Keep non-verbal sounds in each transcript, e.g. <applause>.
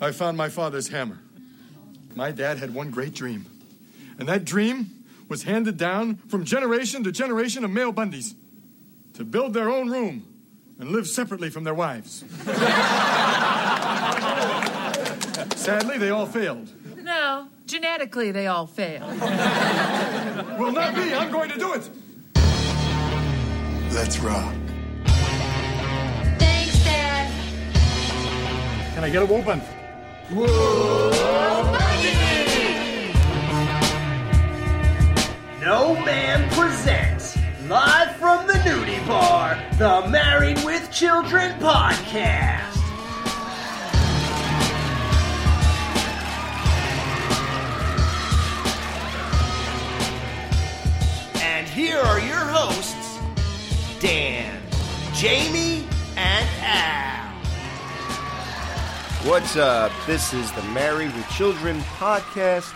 I found my father's hammer. My dad had one great dream, and that dream was handed down from generation to generation of male Bundys to build their own room and live separately from their wives. <laughs> Sadly, they all failed. No, genetically they all failed. Will not be. I'm going to do it. Let's rock. Can I get a whooping? No Ma'am presents, live from the nudie bar, the Married with Children podcast. And here are your hosts, Dan, Jamie, and Al. What's up? This is the Married with Children podcast.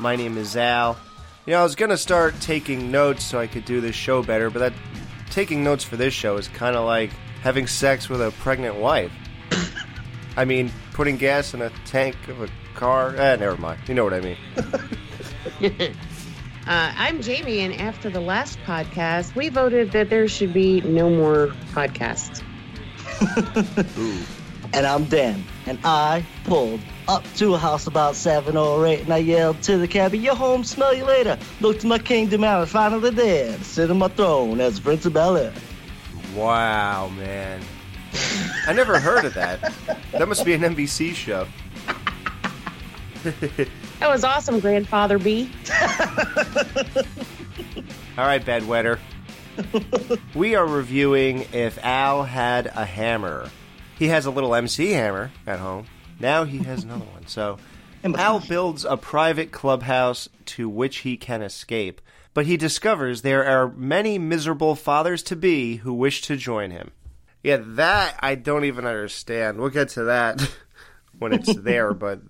My name is Al. You know, I was gonna start taking notes so I could do this show better, but that taking notes for this show is kind of like having sex with a pregnant wife. I mean, putting gas in a tank of a car. Eh, never mind. You know what I mean. <laughs> Uh, I'm Jamie, and after the last podcast, we voted that there should be no more podcasts. <laughs> And I'm Dan, and I pulled up to a house about seven or eight, and I yelled to the cabby, "Your home, smell you later." Looked to my kingdom out and finally there, to sit on my throne as Prince of Bel Air. Wow, man. I never heard of that. That must be an NBC show. <laughs> That was awesome, Grandfather B. <laughs> All right, bedwetter. we are reviewing if Al had a hammer. He has a little MC hammer at home. Now he has another one. So oh Al builds a private clubhouse to which he can escape, but he discovers there are many miserable fathers to be who wish to join him. Yeah, that I don't even understand. We'll get to that <laughs> when it's there, but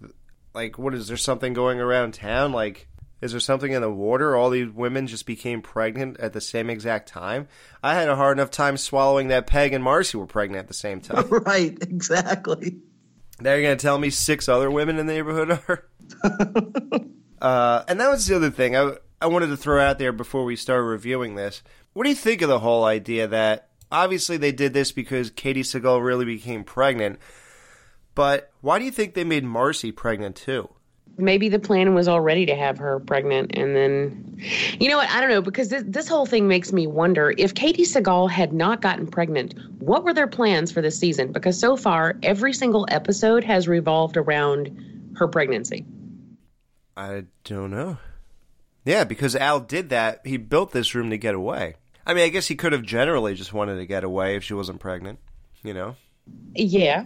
like what is there something going around town like is there something in the water? All these women just became pregnant at the same exact time. I had a hard enough time swallowing that Peg and Marcy were pregnant at the same time. <laughs> right, exactly. Now you're going to tell me six other women in the neighborhood are? <laughs> uh, and that was the other thing I, I wanted to throw out there before we start reviewing this. What do you think of the whole idea that obviously they did this because Katey Sagal really became pregnant, but why do you think they made Marcy pregnant too? Maybe the plan was already to have her pregnant, and then, you know what? I don't know because this, this whole thing makes me wonder if Katey Sagal had not gotten pregnant, what were their plans for this season? Because so far, every single episode has revolved around her pregnancy. I don't know. Yeah, because Al did that. He built this room to get away. I mean, I guess he could have generally just wanted to get away if she wasn't pregnant, you know? Yeah.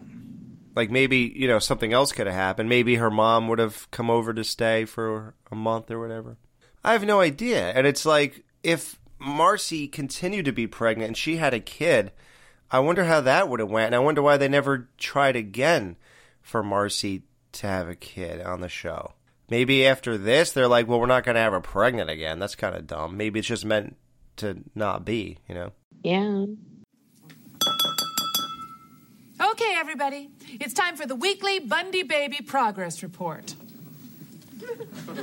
Like maybe, you know, something else could have happened. Maybe her mom would have come over to stay for a month or whatever. I have no idea. And it's like if Marcy continued to be pregnant and she had a kid, I wonder how that would have went. And I wonder why they never tried again for Marcy to have a kid on the show. Maybe after this, they're like, well, we're not going to have her pregnant again. That's kind of dumb. Maybe it's just meant to not be, you know? Yeah. Okay, everybody, it's time for the weekly Bundy Baby Progress Report. <laughs> well,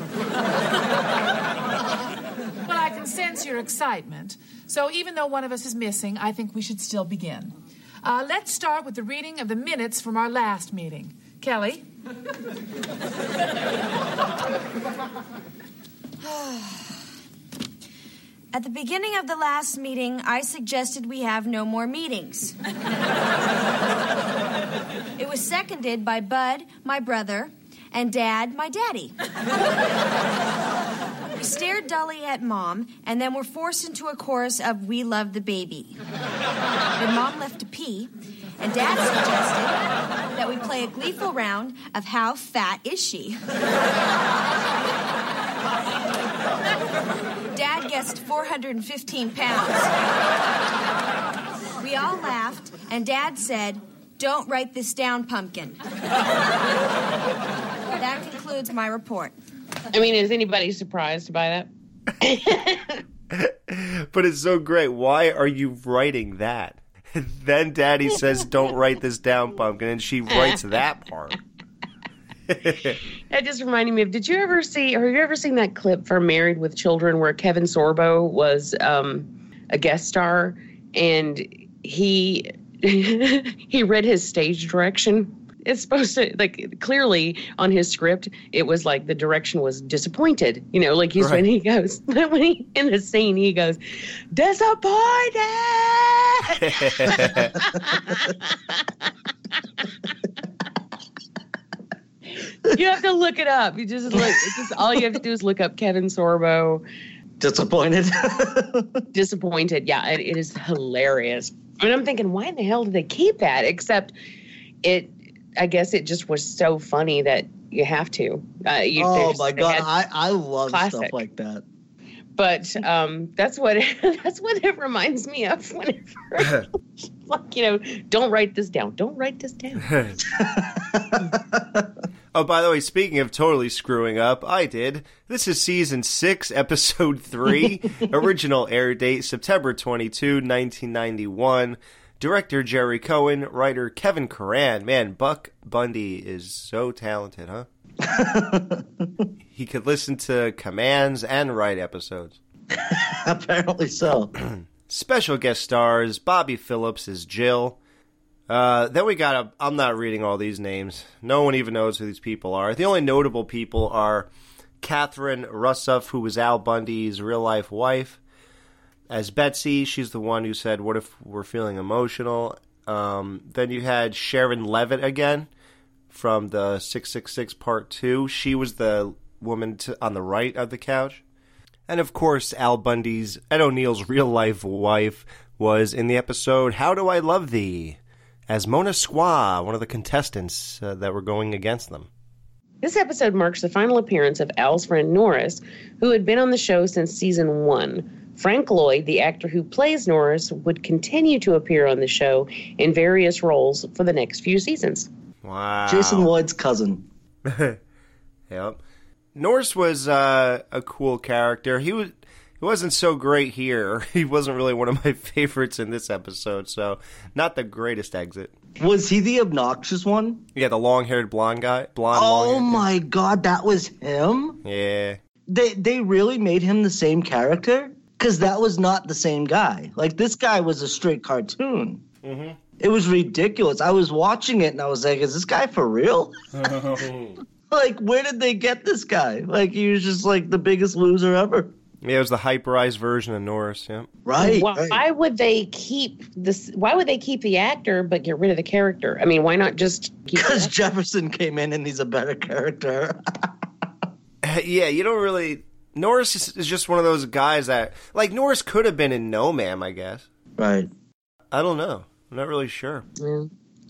I can sense your excitement. So, even though one of us is missing, I think we should still begin. Uh, let's start with the reading of the minutes from our last meeting. Kelly? <laughs> At the beginning of the last meeting, I suggested we have no more meetings. <laughs> it was seconded by Bud, my brother, and Dad, my daddy. we stared dully at Mom and then were forced into a chorus of We Love the Baby. Then Mom left to pee, and Dad suggested that we play a gleeful round of How Fat Is She? <laughs> Dad guessed 415 pounds. We all laughed, and Dad said, Don't write this down, pumpkin. That concludes my report. I mean, is anybody surprised by that? <laughs> but it's so great. Why are you writing that? <laughs> then Daddy says, "Don't write this down, Pumpkin," and she writes that part. <laughs> That just reminded me of. Did you ever see, or have you ever seen that clip from Married with Children where Kevin Sorbo was um, a guest star and he <laughs> he read his stage direction? It's supposed to like clearly on his script. It was like the direction was disappointed. You know, like he's when he goes <laughs> when he in the scene he goes disappointed. You have to look it up. You just look. It's just all you have to do is look up Kevin Sorbo Disappointed. <laughs> disappointed. Yeah, it, it is hilarious. And I'm thinking, why in the hell did they keep that? Except it, I guess it just was so funny that you have to. Uh, you, oh my god, I, I love stuff like that. but um, that's what <laughs> that's what it reminds me of whenever, <laughs> like you know, don't write this down. Don't write this down. Oh, by the way, speaking of totally screwing up, I did. This is season six, <laughs> episode three. <laughs> Original air date September 22, 1991. Director Gerry Cohen, writer Kevin Curran. Man, Buck Bundy is so talented, huh? <laughs> he could listen to commands and write episodes. Apparently so. <clears throat> Special guest stars Bobby Phillips as Jill. Uh, then we got a. I'm not reading all these names. No one even knows who these people are. The only notable people are Catherine Rusoff, who was Al Bundy's real life wife, as Betsy. She's the one who said, "What if we're feeling emotional?" Um, then you had Sharon Levitt again from the 666 Part Two. She was the woman to, on the right of the couch. And of course, Al Bundy's Ed O'Neill's real life wife was in the episode "How Do I Love Thee" as Mona Squaw, one of the contestants uh, that were going against them. This episode marks the final appearance of Al's friend Norris, who had been on the show since season one. Frank Lloyd, the actor who plays Norris, would continue to appear on the show in various roles for the next few seasons. Wow, Jason Lloyd's cousin. <laughs> Yep. Norris was uh, a cool character. He was he wasn't so great here. <laughs> He wasn't really one of my <laughs> favorites in this episode, so not the greatest exit. Was he the obnoxious one? Yeah, the long-haired blonde guy, blonde. Oh long-haired- my god, that was him? Yeah. They they really made him the same character? Because that was not the same guy. Like, this guy was a straight cartoon. Mm-hmm. It was ridiculous. I was watching it and I was like, is this guy for real? <laughs> like, where did they get this guy? Like, he was just like the biggest loser ever. Yeah, it was the hyperized version of Norris. Yeah. Right. why, right. would they keep this? Why would they keep the actor but get rid of the character? I mean, why not just? Because Jefferson came in and he's a better character. <laughs> Yeah, you don't really. Norris is, is just one of those guys that, like, Norris could have been in No Ma'am, I guess. right. I don't know. I'm not really sure. Yeah.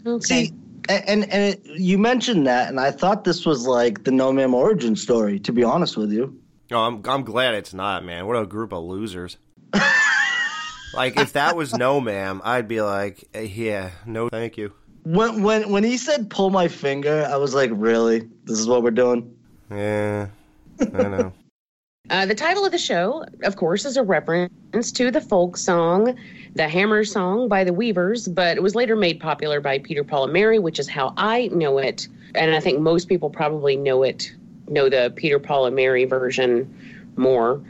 Okay. See, a- and and it, you mentioned that, and I thought this was like the No Ma'am origin story. To be honest with you, No, I'm I'm glad it's not, man. What a group of losers. <laughs> like, if that was No Ma'am, I'd be like, eh, yeah, no, thank you. when when when he said "pull my finger," I was like, "Really? This is what we're doing?" Yeah, I know. <laughs> Uh, the title of the show, of course, is a reference to the folk song, the Hammer Song by the Weavers, but it was later made popular by Peter, Paul, and Mary, which is how I know it. And I think most people probably know it, know the Peter, Paul, and Mary version more.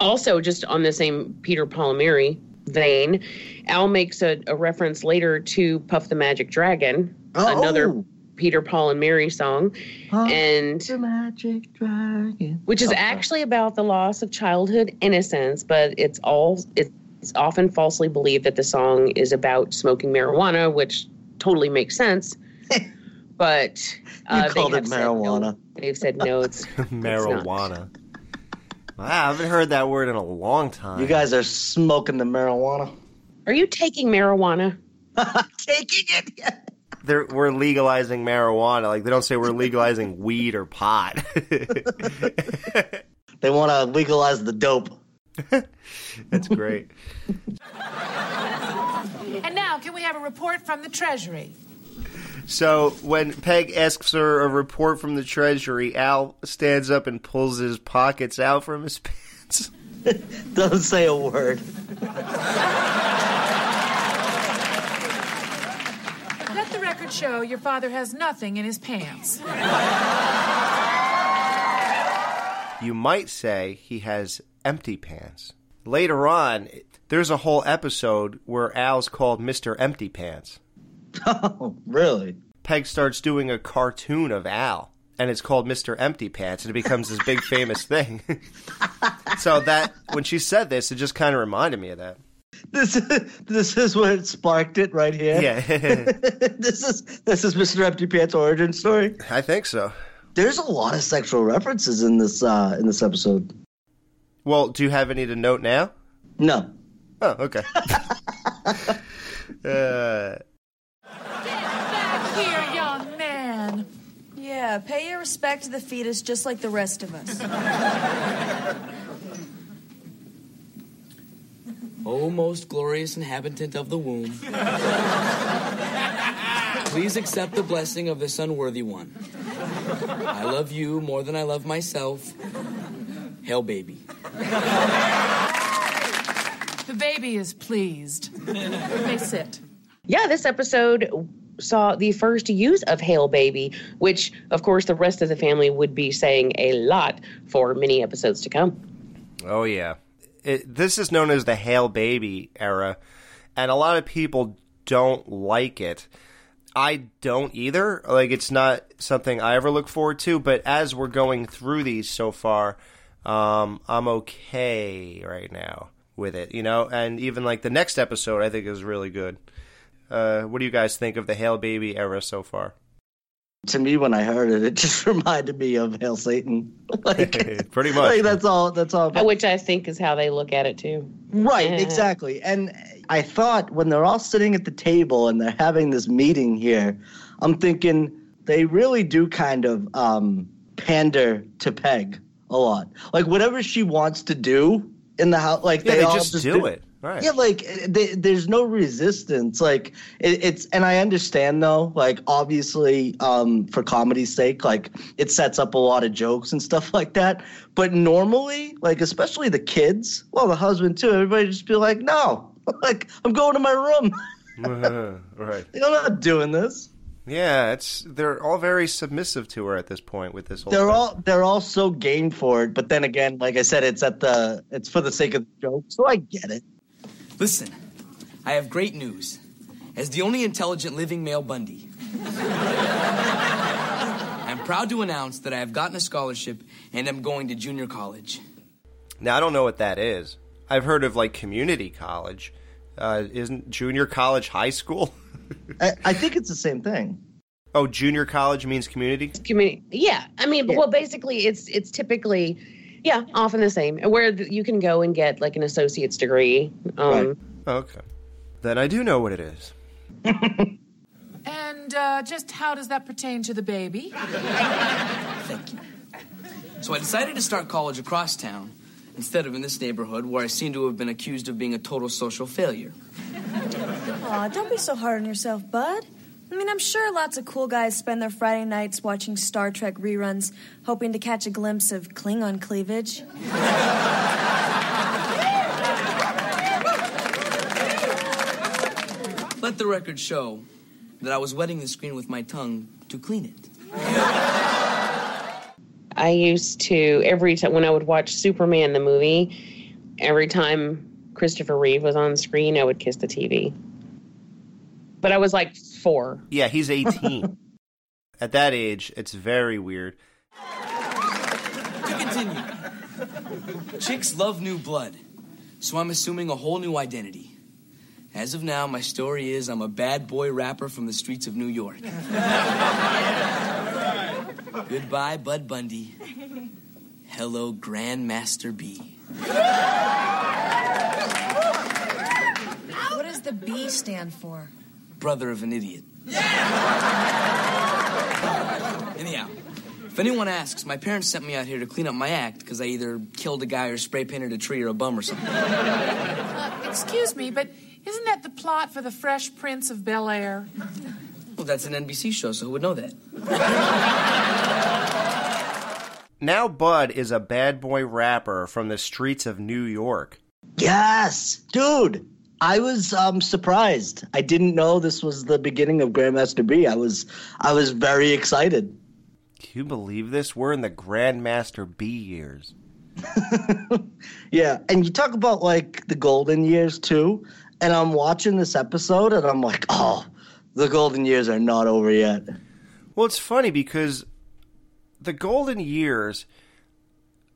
Also, just on the same Peter, Paul, and Mary vein, Al makes a, a reference later to Puff the Magic Dragon, Oh. another Peter, Paul, and Mary song. And the magic dragon, which is Oh, actually about the loss of childhood innocence, but it's all it's often falsely believed that the song is about smoking marijuana, which totally makes sense. <laughs> but uh, You called it marijuana. said no. Marijuana. They've said <laughs> no. It's Marijuana. Wow, I haven't heard that word in a long time. You guys are smoking the marijuana. Are you taking marijuana? <laughs> Taking it. They're, we're legalizing marijuana. Like they don't say we're legalizing <laughs> weed or pot. They want to legalize the dope. That's great. And now, can we have a report from the Treasury? So when Peg asks her a report from the Treasury, Al stands up and pulls his pockets out from his <laughs> pants. <laughs> Doesn't say a word. Let the record show, your father has nothing in his pants. You might say he has empty pants. Later on, there's a whole episode where Al's called Mr. Empty Pants. <laughs> Oh, really? Peg starts doing a cartoon of Al, and it's called Mr. Empty Pants, and it becomes this big famous thing. <laughs> so that when she said this, it just kind of reminded me of that. This this is what sparked it right here. Yeah, <laughs> this is this is Mr. Empty Pants origin story. I think so. There's a lot of sexual references in this uh in this episode. Well, do you have any to note now? No. Oh, okay. uh, Back here, young man. Yeah, pay your respect to the fetus just like the rest of us. <laughs> O oh, most glorious inhabitant of the womb, please accept the blessing of this unworthy one. I love you more than I love myself. Hail, baby. The baby is pleased. May sit. Yeah, this episode saw the first use of Hail Baby, which, of course, the rest of the family would be saying a lot for many episodes to come. oh yeah, it, this is known as the Hail Baby era, and a lot of people don't like it. I don't either. Like it's not something I ever look forward to. But as we're going through these so far, um, I'm okay right now with it. You know, and even like the next episode, I think is really good. Uh, what do you guys think of the Hail Baby era so far? To me, when I heard it, it just <laughs> reminded me of Hail Satan. <laughs> like, <laughs> Pretty much. like that's all. That's all. Which I think is how they look at it too. Right, exactly. And I thought when they're all sitting at the table and they're having this meeting here, I'm thinking they really do kind of um, pander to Peg a lot. Like whatever she wants to do in the house, like Yeah, they, they all just do it. Right. Yeah, like they, there's no resistance. Like it, it's, and I understand though. Like obviously, um, for comedy's sake, like it sets up a lot of jokes and stuff <laughs> like that. But normally, like especially the kids, well, the husband too, everybody just be like, no, <laughs> like I'm going to my room. <laughs> right. I'm not doing this. Yeah, it's they're all very submissive to her at this point with this whole. They're thing. all they're all so game for it. But then again, like I said, it's at the it's for the sake of the joke, so I get it. Listen, I have great news. As the only intelligent living male Bundy, I'm proud to announce that I have gotten a scholarship and am going to junior college. Now I don't know what that is. I've heard of like community college. Uh, isn't junior college high school? <laughs> I, I think it's the same thing. oh, junior college means community. Community, yeah. I mean, Yeah. well, basically, it's it's typically, yeah, often the same. Where you can go and get like an associate's degree. Um, Right. Okay, then I do know what it is. <laughs> And uh, just how does that pertain to the baby? <laughs> Thank you. So I decided to start college across town instead of in this neighborhood where I seem to have been accused of being a total social failure. Aw, don't be so hard on yourself, bud. I mean, I'm sure lots of cool guys spend their Friday nights watching Star Trek reruns, hoping to catch a glimpse of Klingon cleavage. Let the record show that I was wetting the screen with my tongue to clean it. I used to every time when I would watch Superman the movie, every time Christopher Reeve was on screen, I would kiss the TV. But I was like four. Yeah, he's 18. <laughs> At that age, it's very weird. To continue, chicks love new blood, so I'm assuming a whole new identity. As of now, my story is I'm a bad boy rapper from the streets of New York. Goodbye, Bud Bundy. Hello, Grandmaster B. What does the B stand for? Brother of an idiot. Yeah! Anyhow, if anyone asks, my parents sent me out here to clean up my act because I either killed a guy or spray painted a tree or a bum or something. Uh, excuse me, but isn't that the plot for The Fresh Prince of Bel Air? Well, that's an NBC show, so who would know that? Now Bud is a bad boy rapper from the streets of New York. Yes, dude. I was um, surprised. I didn't know this was the beginning of Grandmaster B. I was I was very excited. Can you believe this? We're in the Grandmaster B years. <laughs> Yeah, and you talk about like the golden years too. And I'm watching this episode and I'm like, oh, the golden years are not over yet. Well, it's funny because the golden years,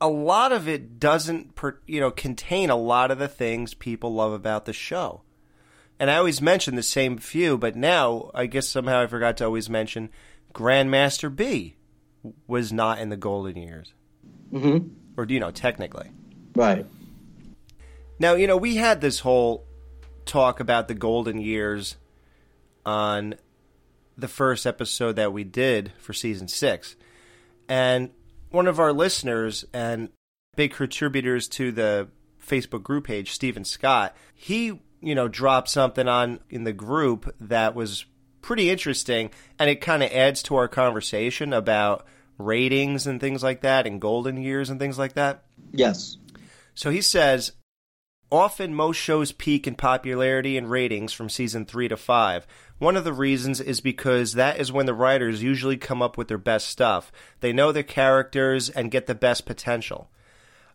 a lot of it doesn't, per, you know, contain a lot of the things people love about the show. And I always mention the same few, but now I guess somehow I forgot to always mention Grandmaster B was not in the golden years, Mm-hmm. or you know, technically. Right. Now, you know, we had this whole talk about the golden years on the first episode that we did for season six. And one of our listeners and big contributors to the Facebook group page, Stephen Scott, he, you know, dropped something on in the group that was pretty interesting and it kind of adds to our conversation about ratings and things like that and golden years and things like that. Yes. So he says, often most shows peak in popularity and ratings from season 3 to 5. One of the reasons is because that is when the writers usually come up with their best stuff. They know their characters and get the best potential.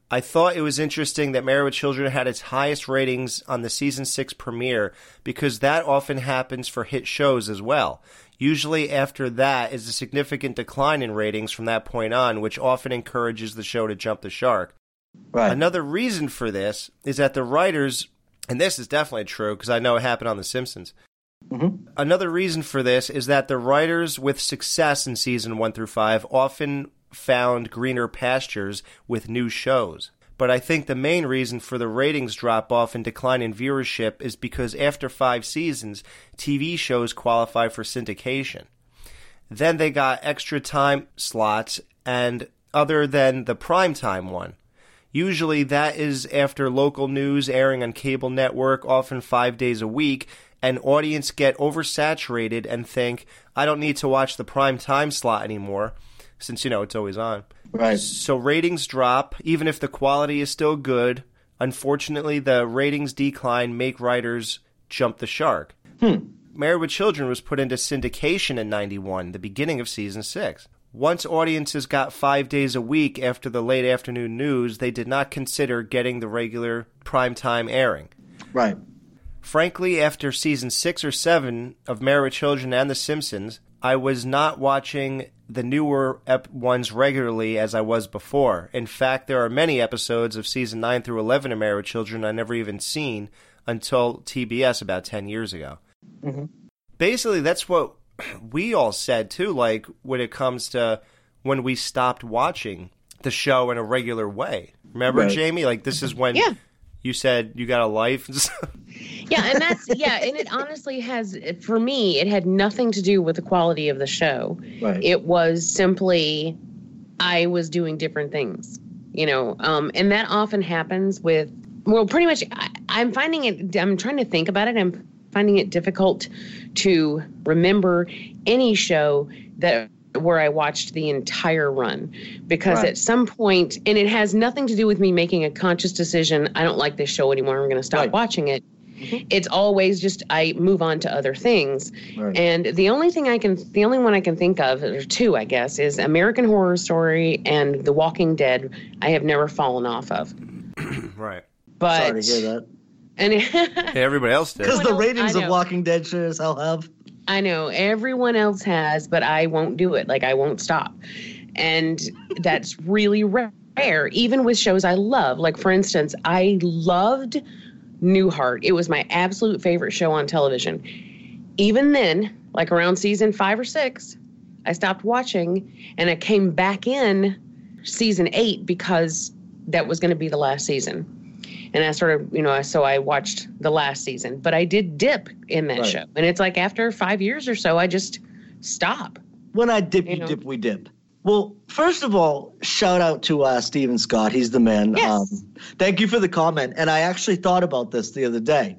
I thought it was interesting that Married with Children had its highest ratings on the season 6 premiere because that often happens for hit shows as well. Usually, after that is a significant decline in ratings from that point on, which often encourages the show to jump the shark. Right. Another reason for this is that the writers, and this is definitely true because I know it happened on The Simpsons. Mm-hmm. Another reason for this is that the writers with success in season one through five often found greener pastures with new shows. But I think the main reason for the ratings drop off and decline in viewership is because after five seasons, TV shows qualify for syndication. Then they got extra time slots and other than the primetime one. Usually that is after local news airing on cable network, often five days a week, and audience get oversaturated and think, I don't need to watch the prime time slot anymore, since you know it's always on. Right. So ratings drop, even if the quality is still good. Unfortunately, the ratings decline make writers jump the shark. Hmm. Married with Children was put into syndication in 91, the beginning of season 6. Once audiences got five days a week after the late afternoon news, they did not consider getting the regular primetime airing. Right. Frankly, after season six or seven of Married with Children and The Simpsons, I was not watching the newer ep- ones regularly as I was before. In fact, there are many episodes of season 9 through 11 of Married with Children I never even seen until TBS about 10 years ago. Mm-hmm. Basically, that's what <clears throat> we all said too, like when it comes to when we stopped watching the show in a regular way. Remember, Right. Jamie? Like, this is when Yeah. You said you got a life. Yeah, and that's yeah, and it honestly has for me, it had nothing to do with the quality of the show. Right. It was simply I was doing different things, you know, um, and that often happens with well, pretty much. I, I'm finding it. I'm trying to think about it. I'm finding it difficult to remember any show that where I watched the entire run because Right. at some point, and it has nothing to do with me making a conscious decision. I don't like this show anymore. I'm going to stop Right. watching it. Mm-hmm. It's always just I move on to other things. Right. And the only thing I can, the only one I can think of, or two, I guess, is American Horror Story and The Walking Dead. I have never fallen off of. <clears throat> right. But Sorry to hear that. and <laughs> Yeah, everybody else did. Because the ratings of. Walking Dead sure as hell have. I know everyone else has, but I won't do it. Like I won't stop. And that's really rare, even with shows I love. Like for instance, I loved Newhart. It was my absolute favorite show on television. Even then, like around season five or six, I stopped watching and I came back in season eight because that was going to be the last season. And I sort of, you know, so I watched the last season, but I did dip in that Right. show. And it's like after five years or so, I just stop. When I dip, You you know. dip, we dip. Well, first of all, shout out to uh, Steven Scott. He's the man. Yes. Um, thank you for the comment. And I actually thought about this the other day.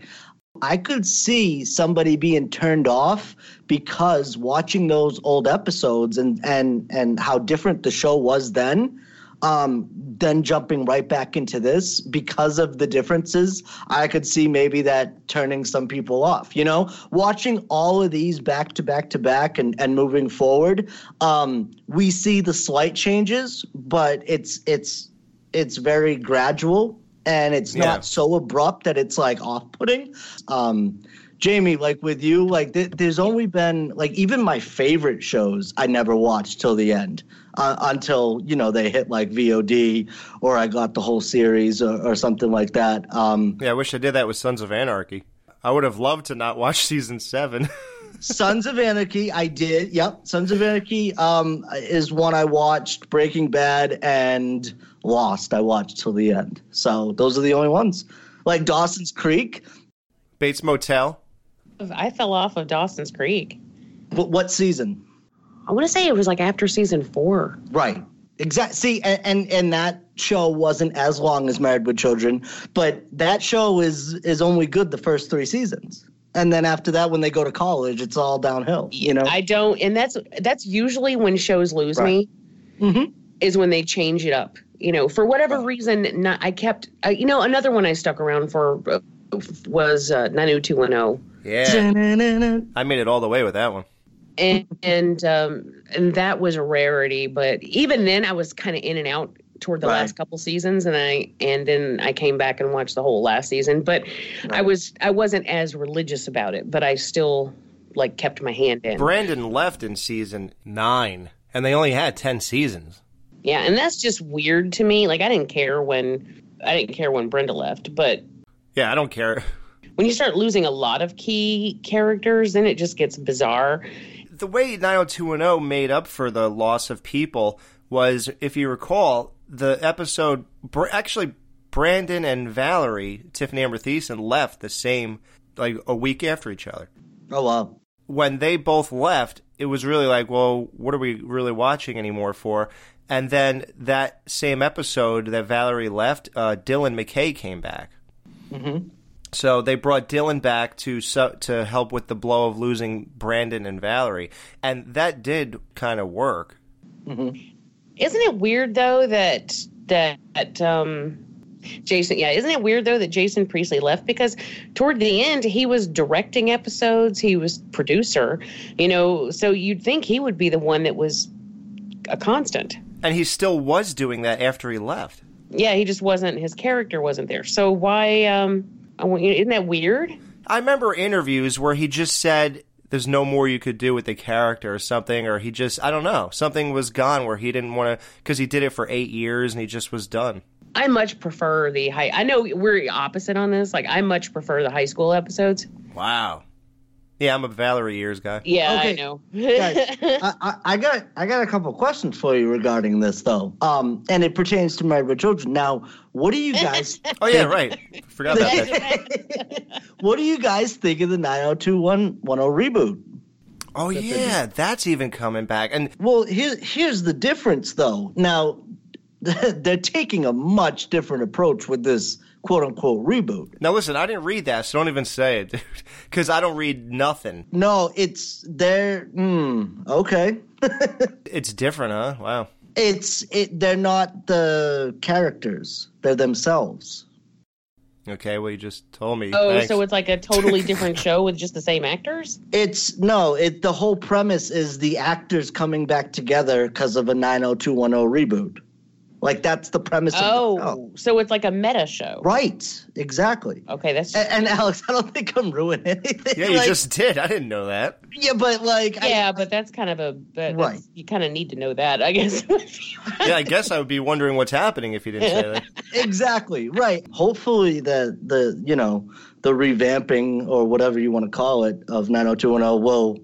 I could see somebody being turned off because watching those old episodes and and and how different the show was then. Um, then jumping right back into this because of the differences, I could see maybe that turning some people off. You know, watching all of these back to back to back and, and moving forward, um, we see the slight changes, but it's it's it's very gradual and it's Yeah. not so abrupt that it's like off putting. Um, Jamie, like with you, like th- there's only been like even my favorite shows I never watched till the end uh, until you know they hit like VOD or I got the whole series or, or something like that. Um, Yeah, I wish I did that with Sons of Anarchy. I would have loved to not watch <laughs> season seven. <laughs> Sons of Anarchy, I did. Yep, Sons of Anarchy um, is one I watched. Breaking Bad and Lost, I watched till the end. So those are the only ones. Like Dawson's Creek. Bates Motel. I fell off of Dawson's Creek. But what season? I want to say it was like after season four. Right. Exactly. See, and, and and that show wasn't as long as Married with Children, but that show is is only good the first three seasons, and then after that, when they go to college, it's all downhill. You know. I don't, and that's that's usually when shows lose Right. me. Mhm. Is when they change it up. You know, for whatever reason, not, I kept. Uh, you know, another one I stuck around for uh, was uh, 90210. Yeah. <laughs> I made it all the way with that one. And and um and that was a rarity but even then i was kind of in and out toward the Right. last couple seasons and i and then i came back and watched the whole last season but i was i wasn't as religious about it but i still like kept my hand in Brandon left in season nine, and they only had ten seasons. yeah and that's just weird to me like i didn't care when i didn't care when brenda left but Yeah, I don't care. when you start losing a lot of key characters then it just gets bizarre The way 90210 made up for the loss of people was, if you recall, the episode. Actually, Brandon and Valerie, Tiffani Amber Thiessen, left the same, like a week after each other. oh wow. when they both left, it was really like, well, what are we really watching anymore for? And then that same episode that Valerie left, uh, Dylan McKay came back. Mm-hmm. So they brought Dylan back to su- to help with the blow of losing Brandon and Valerie, and that did kind of work. Isn't it weird though that that um Jason yeah, isn't it weird though that Jason Priestley left because toward the end he was directing episodes, he was producer, you know, so you'd think he would be the one that was a constant. And he still was doing that after he left. Yeah, he just wasn't his character wasn't there. So why um isn't that weird? I remember interviews where he just said there's no more you could do with the character or something, or he just, I don't know, something was gone where he didn't want to, because he did it for eight years and he just was done. I much prefer the high I know we're opposite on this. Like I much prefer the high school episodes. Wow. Yeah, I'm a Valerie Years guy. Yeah, I know. Guys, <laughs> I, I, I got I got a couple questions for you regarding this though, um, and it pertains to Married with Children. Now, what do you guys? <laughs> Oh, yeah, right. Forgot about that. <laughs> what do you guys think of the 90210 reboot? Oh, yeah, that's even coming back. And Well, here, here's the difference, though. Now, they're taking a much different approach with this quote unquote reboot. now, listen, I didn't read that, so don't even say it, dude, <laughs> because I don't read nothing. No, it's they're mm, okay. <laughs> It's different, huh? Wow. it's it. They're not the characters; they're themselves. Okay, well, you just told me. Oh, Thanks. so it's like a totally <laughs> different show with just the same actors? It's no. It the whole premise is the actors coming back together because of a 90210 reboot. Like that's the premise. of the oh, show. Oh, so it's like a meta show. right, exactly. Okay, that's And, and Alex, I don't think I'm ruining anything. yeah, you Like, just did. I didn't know that. yeah, but like, I- yeah, but that's kind of a but Right. You kind of need to know that, I guess. <laughs> Yeah, I guess I would be wondering what's happening if you didn't say that. <laughs> exactly right hopefully the the you know the revamping or whatever you want to call it of 90210 will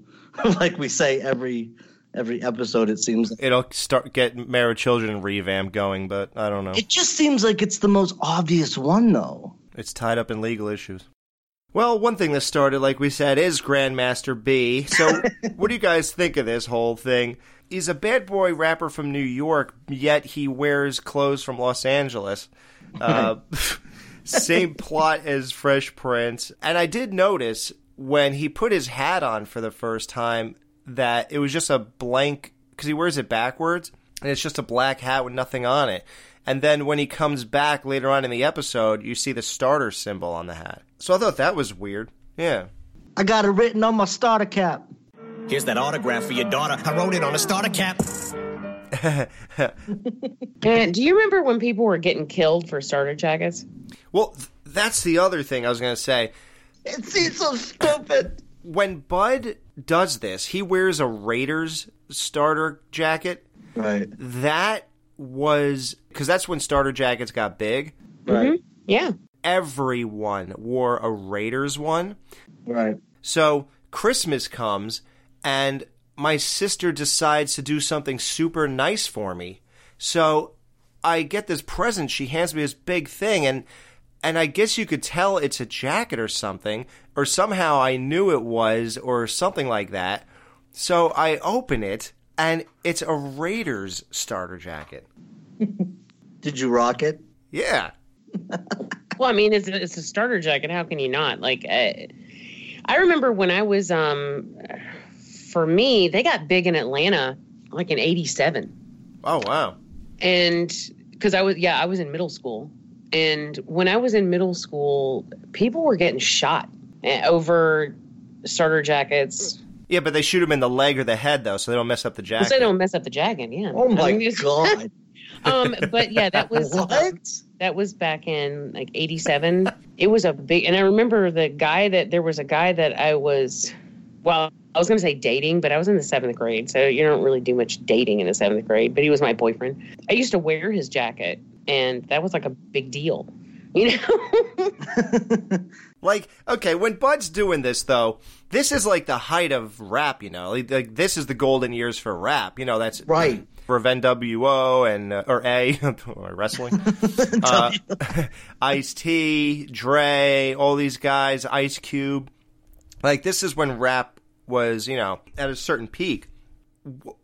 <laughs> like we say every every episode it seems It'll start get Married Children revamp going, but I don't know. it just seems like it's the most obvious one though It's tied up in legal issues. Well, one thing that started, like we said, is Grandmaster B. So, <laughs> what do you guys think of this whole thing? He's a bad boy rapper from New York, yet he wears clothes from Los Angeles. Uh, <laughs> same plot as Fresh Prince. And I did notice when he put his hat on for the first time that it was just a blank, because he wears it backwards. and it's just a black hat with nothing on it. And then when he comes back later on in the episode, you see the starter symbol on the hat. So I thought that was weird. Yeah. I got it written on my starter cap. Here's that autograph for your daughter. I wrote it on a starter cap. <laughs> And do you remember when people were getting killed for starter jackets? Well, th- that's the other thing I was going to say. It seems so stupid. When Bud does this, he wears a Raiders starter jacket. Right. That was because that's when starter jackets got big. Right. Mm-hmm. Yeah. Everyone wore a Raiders one. Right. So Christmas comes and my sister decides to do something super nice for me. So I get this present. She hands me this big thing and and I guess you could tell it's a jacket or something, or somehow I knew it was, or something like that. So I open it, and it's a Raiders starter jacket. <laughs> Did you rock it? Yeah. <laughs> Well, I mean, it's a, it's a starter jacket. How can you not? Like, I, I remember when I was, um, for me, they got big in Atlanta, like in '87, Oh wow. and because I was, yeah, I was in middle school, and when I was in middle school, people were getting shot eh, over starter jackets. Yeah, but they shoot them in the leg or the head though, so they don't mess up the jacket. So they don't mess up the jacket. Yeah. Oh my I mean, god. <laughs> um, but yeah, that was <laughs> um, What? that was back in like '87. It was a big, and I remember the guy that there was a guy that I was, well, I was going to say dating, but I was in the seventh grade, so you don't really do much dating in the seventh grade. But he was my boyfriend. I used to wear his jacket, and that was like a big deal, <laughs> you know. <laughs> Like, okay, when Bud's doing this though, this is like the height of rap, you know. Like, like, this is the golden years for rap. You know, that's Right. For NWO and uh, or A <laughs> or wrestling, uh, Ice T, Dre, all these guys, Ice Cube. Like this is when rap was, you know, at a certain peak.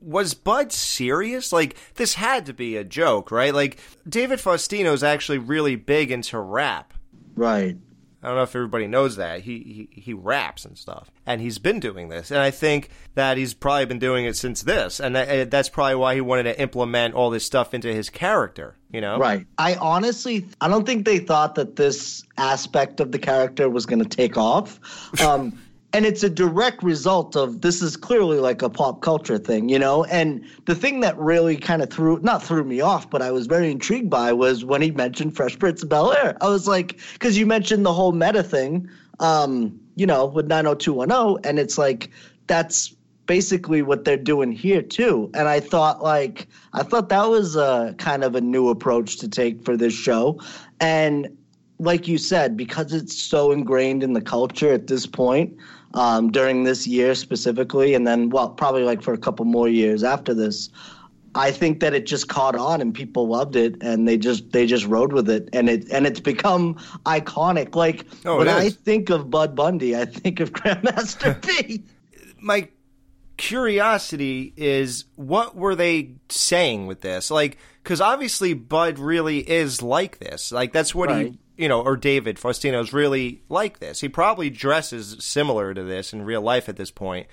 Was Bud serious? Like this had to be a joke, right? Like David Faustino is actually really big into rap. Right. I don't know if everybody knows that he, he he raps and stuff, and he's been doing this, and I think that he's probably been doing it since this, and that, uh, that's probably why he wanted to implement all this stuff into his character. You know, Right. I honestly, I don't think they thought that this aspect of the character was going to take off. Um, and it's a direct result of this is clearly like a pop culture thing, you know? And the thing that really kind of threw, not threw me off, but I was very intrigued by was when he mentioned Fresh Prince of Bel Air. I was like, because you mentioned the whole meta thing, um, you know, with 90210. And it's like, that's basically what they're doing here too. And I thought like I thought that was a kind of a new approach to take for this show. And like you said, because it's so ingrained in the culture at this point, um, during this year specifically, and then well, probably like for a couple more years after this, I think that it just caught on and people loved it and they just they just rode with it and it and it's become iconic. Like Oh, when I think of Bud Bundy, I think of <laughs> Grandmaster <laughs> P. my curiosity is what were they saying with this? Like, because obviously Bud really is like this. Like that's what Right. he, you know, or David Faustino's really like this. He probably dresses similar to this in real life at this point,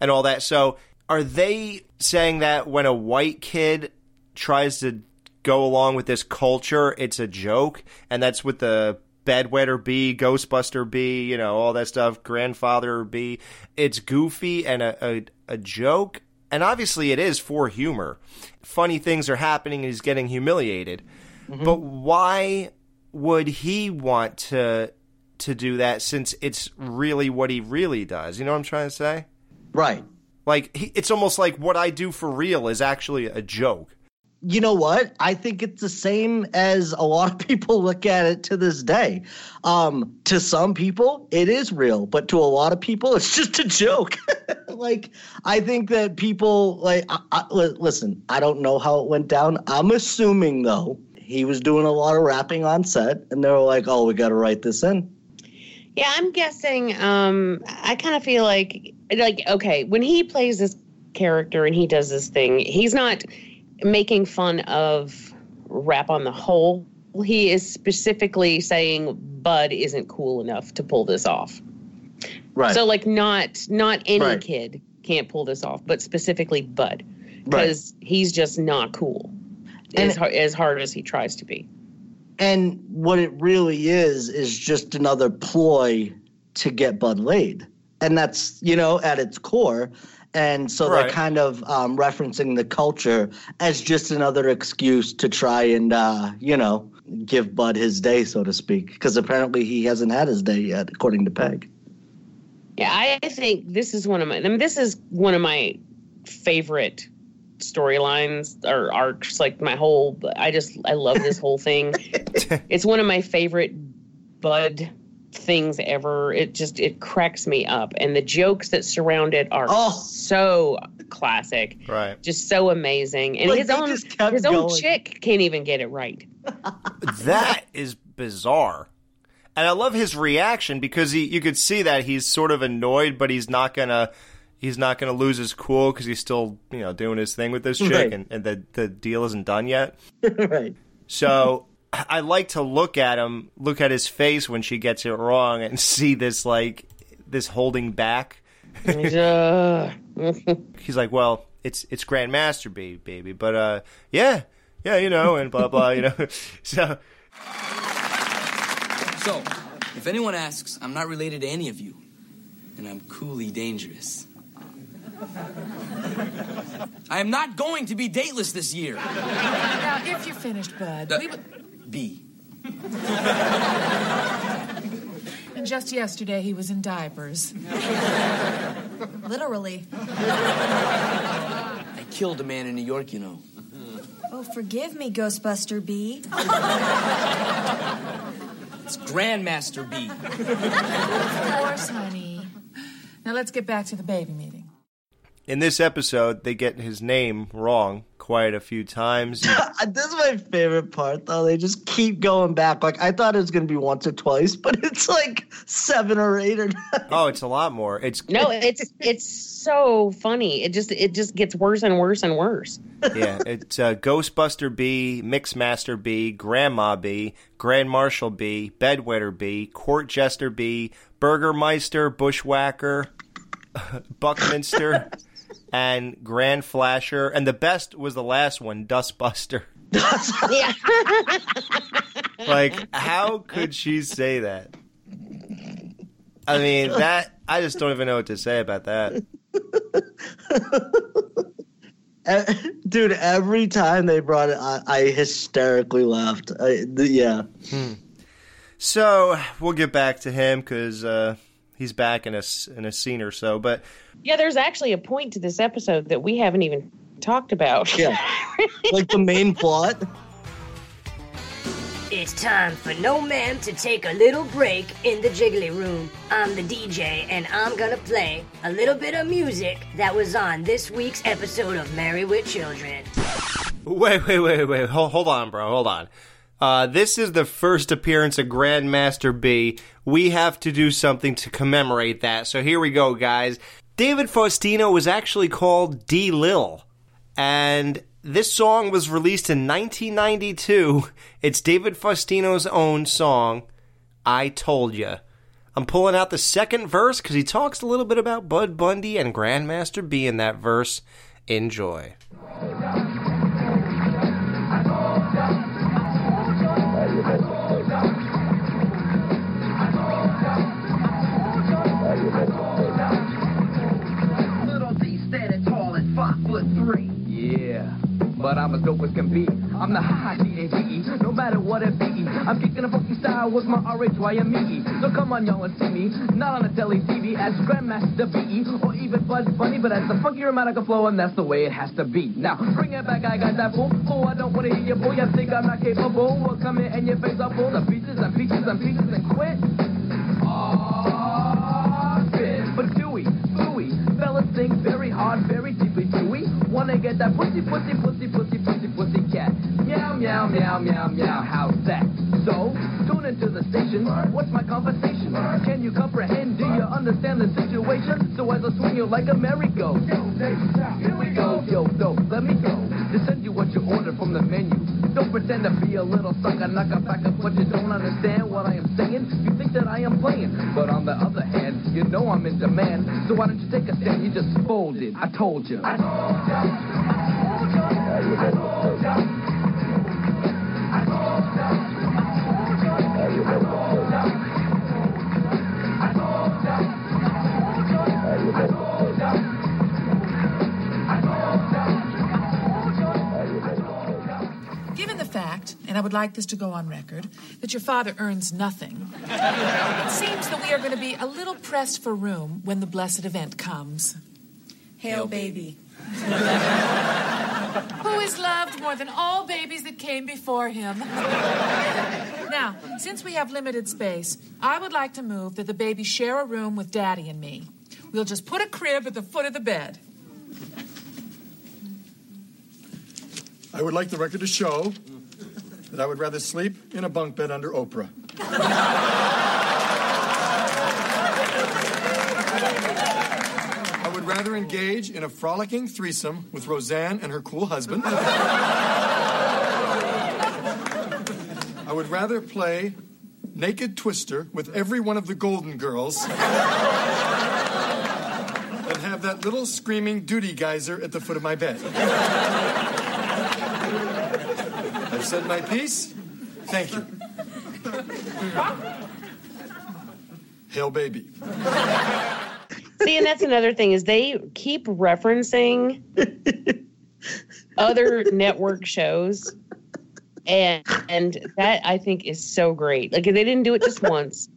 and all that. So, are they saying that when a white kid tries to go along with this culture, it's a joke, and that's what the bedwetter bee, Ghostbuster bee, you know, all that stuff, grandfather bee. It's goofy and a, a, a joke. And obviously it is for humor. Funny things are happening and he's getting humiliated. Mm-hmm. But why would he want to to do that since it's really what he really does? You know what I'm trying to say? Right. Like he, it's almost like what I do for real is actually a joke. you know what? I think it's the same as a lot of <laughs> people look at it to this day. Um, to some people, it is real, but to a lot of people, <laughs> it's just a joke. <laughs> like, I think that people like. I, I, listen, I don't know how it went down. I'm assuming though he was doing a lot of rapping on set, and they were like, "Oh, we got to write this in." Yeah, I'm guessing. Um, I kind of feel like, like, okay, when he plays this character and he does this thing, he's not making fun of rap on the whole. He is specifically saying Bud isn't cool enough to pull this off. Right. So, like, not not any Right. kid can't pull this off, but specifically Bud. because he's just not cool as, har- as hard as he tries to be. And what it really is is just another ploy to get Bud laid, and that's you know at its core. And so Right. they're kind of um, referencing the culture as just another excuse to try and uh, you know give Bud his day, so to speak, because apparently he hasn't had his day yet, according to Peg. Yeah, I think this is one of my. I mean, this is one of my favorite storylines or arcs. Like my whole, I just I love this whole thing. <laughs> it's one of my favorite Bud things ever. It just it cracks me up, and the jokes that surround it are oh. so classic. Right. Just so amazing, and Like, his own his own chick can't even get it right. <laughs> that is bizarre. And I love his reaction because he you could see that he's sort of annoyed, but he's not gonna he's not gonna lose his cool because he's still you know doing his thing with this chick, Right. and, and the the deal isn't done yet. <laughs> right. So I like to look at him, look at his face when she gets it wrong, and <laughs> see this like this holding back. Uh, <laughs> He's like, well, it's it's Grandmaster B, baby, but uh, yeah, yeah, you know, and blah blah, you know. So So, if anyone asks, I'm not related to any of you, and I'm coolly dangerous. <laughs> I am not going to be dateless this year. Now, if you're finished, Bud, Uh, we would. B. And just yesterday, he was in diapers. Literally. I killed a man in New York, you know. Oh, forgive me, Ghostbuster B. It's Grandmaster B. Of course, honey. Now let's get back to the baby meeting. In this episode, they get his name wrong quite a few times. <laughs> this is my favorite part, though. They just keep going back. Like I thought it was going to be once or twice, but <laughs> it's like seven or eight or nine. oh, it's a lot more. It's no, it's it's so funny. It just it just gets worse and worse and worse. <laughs> yeah, it's uh, Ghostbuster B, Mixmaster B, Grandma B, Grand Marshal B, Bedwetter B, Court Jester B, Burgermeister, Bushwhacker, Buckminster, and Grand Flasher, and the best was the last one, Dustbuster. yeah. <laughs> Like, how could she say that? I mean, that I just don't even know what to say about that. <laughs> Dude, every time they brought it, I, I hysterically laughed. I, yeah. So we'll get back to him because uh, he's back in a s- in a scene or so. But Yeah, there's actually a point to this episode that we haven't even talked about. Yeah. <laughs> like the main plot. It's time for No Ma'am to take a little break in the Jiggly Room. I'm the DJ, and I'm gonna play a little bit of music that was on this week's episode of Married with Children. wait, wait, wait, wait. Hold, hold on, bro. Hold on. Uh, this is the first appearance of Grandmaster B. We have to do something to commemorate that. So here we go, guys. David Faustino was actually called D. Lil. And this song was released in 1992. It's David Faustino's own song, I Told Ya. I'm pulling out the second verse because he talks a little bit about Bud Bundy and Grandmaster B in that verse. Enjoy. But I'm as dope as can be. I'm the high D-A-V-E, no matter what it be. I'm kicking a funky style with my R-H-Y-M-E. So come on, y'all, and see me. Not on a telly TV as Grandmaster B-E or even Bud Bundy, but as the funky romantic flow, and that's the way it has to be. Now, bring it back, I got that fool. Oh, I don't want to hear you, boy. I think I'm not capable. Well, come in and your face up full of pieces and pieces and pieces and quit. Ah, Spit. But Dewey, Bluey, fellas think very hard, very deeply. Dewey, wanna get that pussy, pussy, pussy, pussy, pussy, pussy cat. Meow, meow, meow, meow, meow. How's that? So, tune into the station. What's my conversation? Can you comprehend? Do you understand the situation? So as I swing you like a merry-go. Here we go. Yo, no, let me go. To send you what you ordered from the menu. Don't pretend to be a little sucker, knocker, backer, but you don't understand what I am saying. You think that I am playing, but on the other hand, you know I'm in demand. So why don't you take a stand? You just folded. I told you. I told you. I told you. Given the fact, and I would like this to go on record, that your father earns nothing, it seems that we are going to be a little pressed for room when the blessed event comes. Hail, baby. <laughs> Who is loved more than all babies that came before him? <laughs> now, since we have limited space, I would like to move that the baby share a room with Daddy and me. We'll just put a crib at the foot of the bed. I would like the record to show that I would rather sleep in a bunk bed under Oprah. I would rather engage in a frolicking threesome with Roseanne and her cool husband. I would rather play Naked Twister with every one of the Golden Girls than have that little screaming duty geyser at the foot of my bed. I've said my piece. Thank you. Hail, baby. See, and that's another thing is they keep referencing other network shows, and and that I think is so great. Like they didn't do it just once,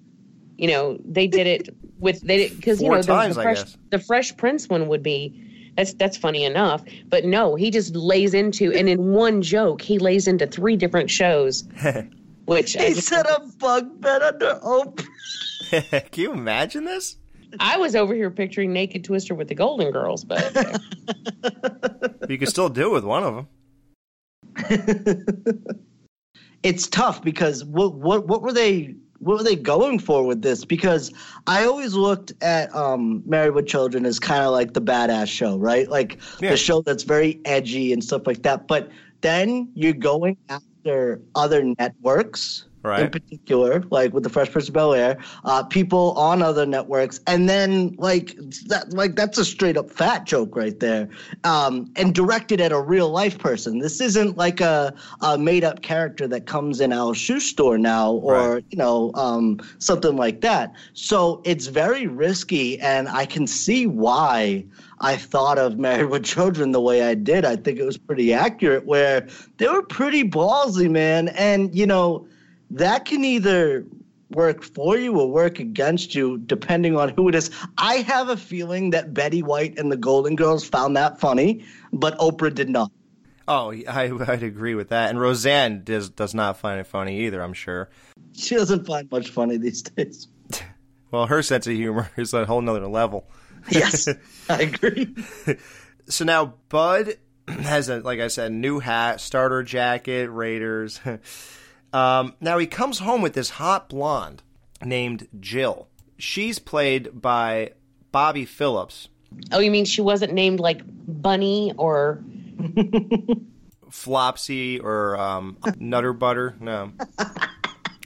you know, they did it with they because you know times, the I fresh the Fresh Prince one would be. That's that's funny enough, but no, he just lays into and in one joke he lays into three different shows, <laughs> which I He just, said a bug bed under Oprah. <laughs> Can you imagine this? I was over here picturing Naked Twister with the Golden Girls, but <laughs> You can still do it with one of them. <laughs> it's tough because what what what were they what were they going for with this? Because I always looked at um, Married with Children as kind of like the badass show, right? Like the show that's very edgy and stuff like that. But then you're going after other networks. In particular, like with the Fresh Prince of Bel Air, uh, people on other networks, and then like that, like that's a straight up fat joke right there, um, and directed at a real life person. This isn't like a, a made up character that comes in our shoe store now, or you know um, something like that. So it's very risky, and I can see why I thought of Married with Children the way I did. I think it was pretty accurate, where they were pretty ballsy, man, and you know that can either work for you or work against you depending on who it is. I have a feeling that Betty White and the Golden Girls found that funny, but Oprah did not. Oh, I, I'd agree with that. And Roseanne does does not find it funny either. I'm sure. She doesn't find much funny these days. <laughs> Well, her sense of humor <laughs> is a whole nother level. Yes, I <laughs> agree. So now Bud <clears throat> has a like I said, new hat, starter jacket, Raiders. Um, now he comes home with this hot blonde named Jill. She's played by Bobbie Phillips. oh, you mean she wasn't named like Bunny or <laughs> Flopsy or um, Nutter Butter. No. <laughs>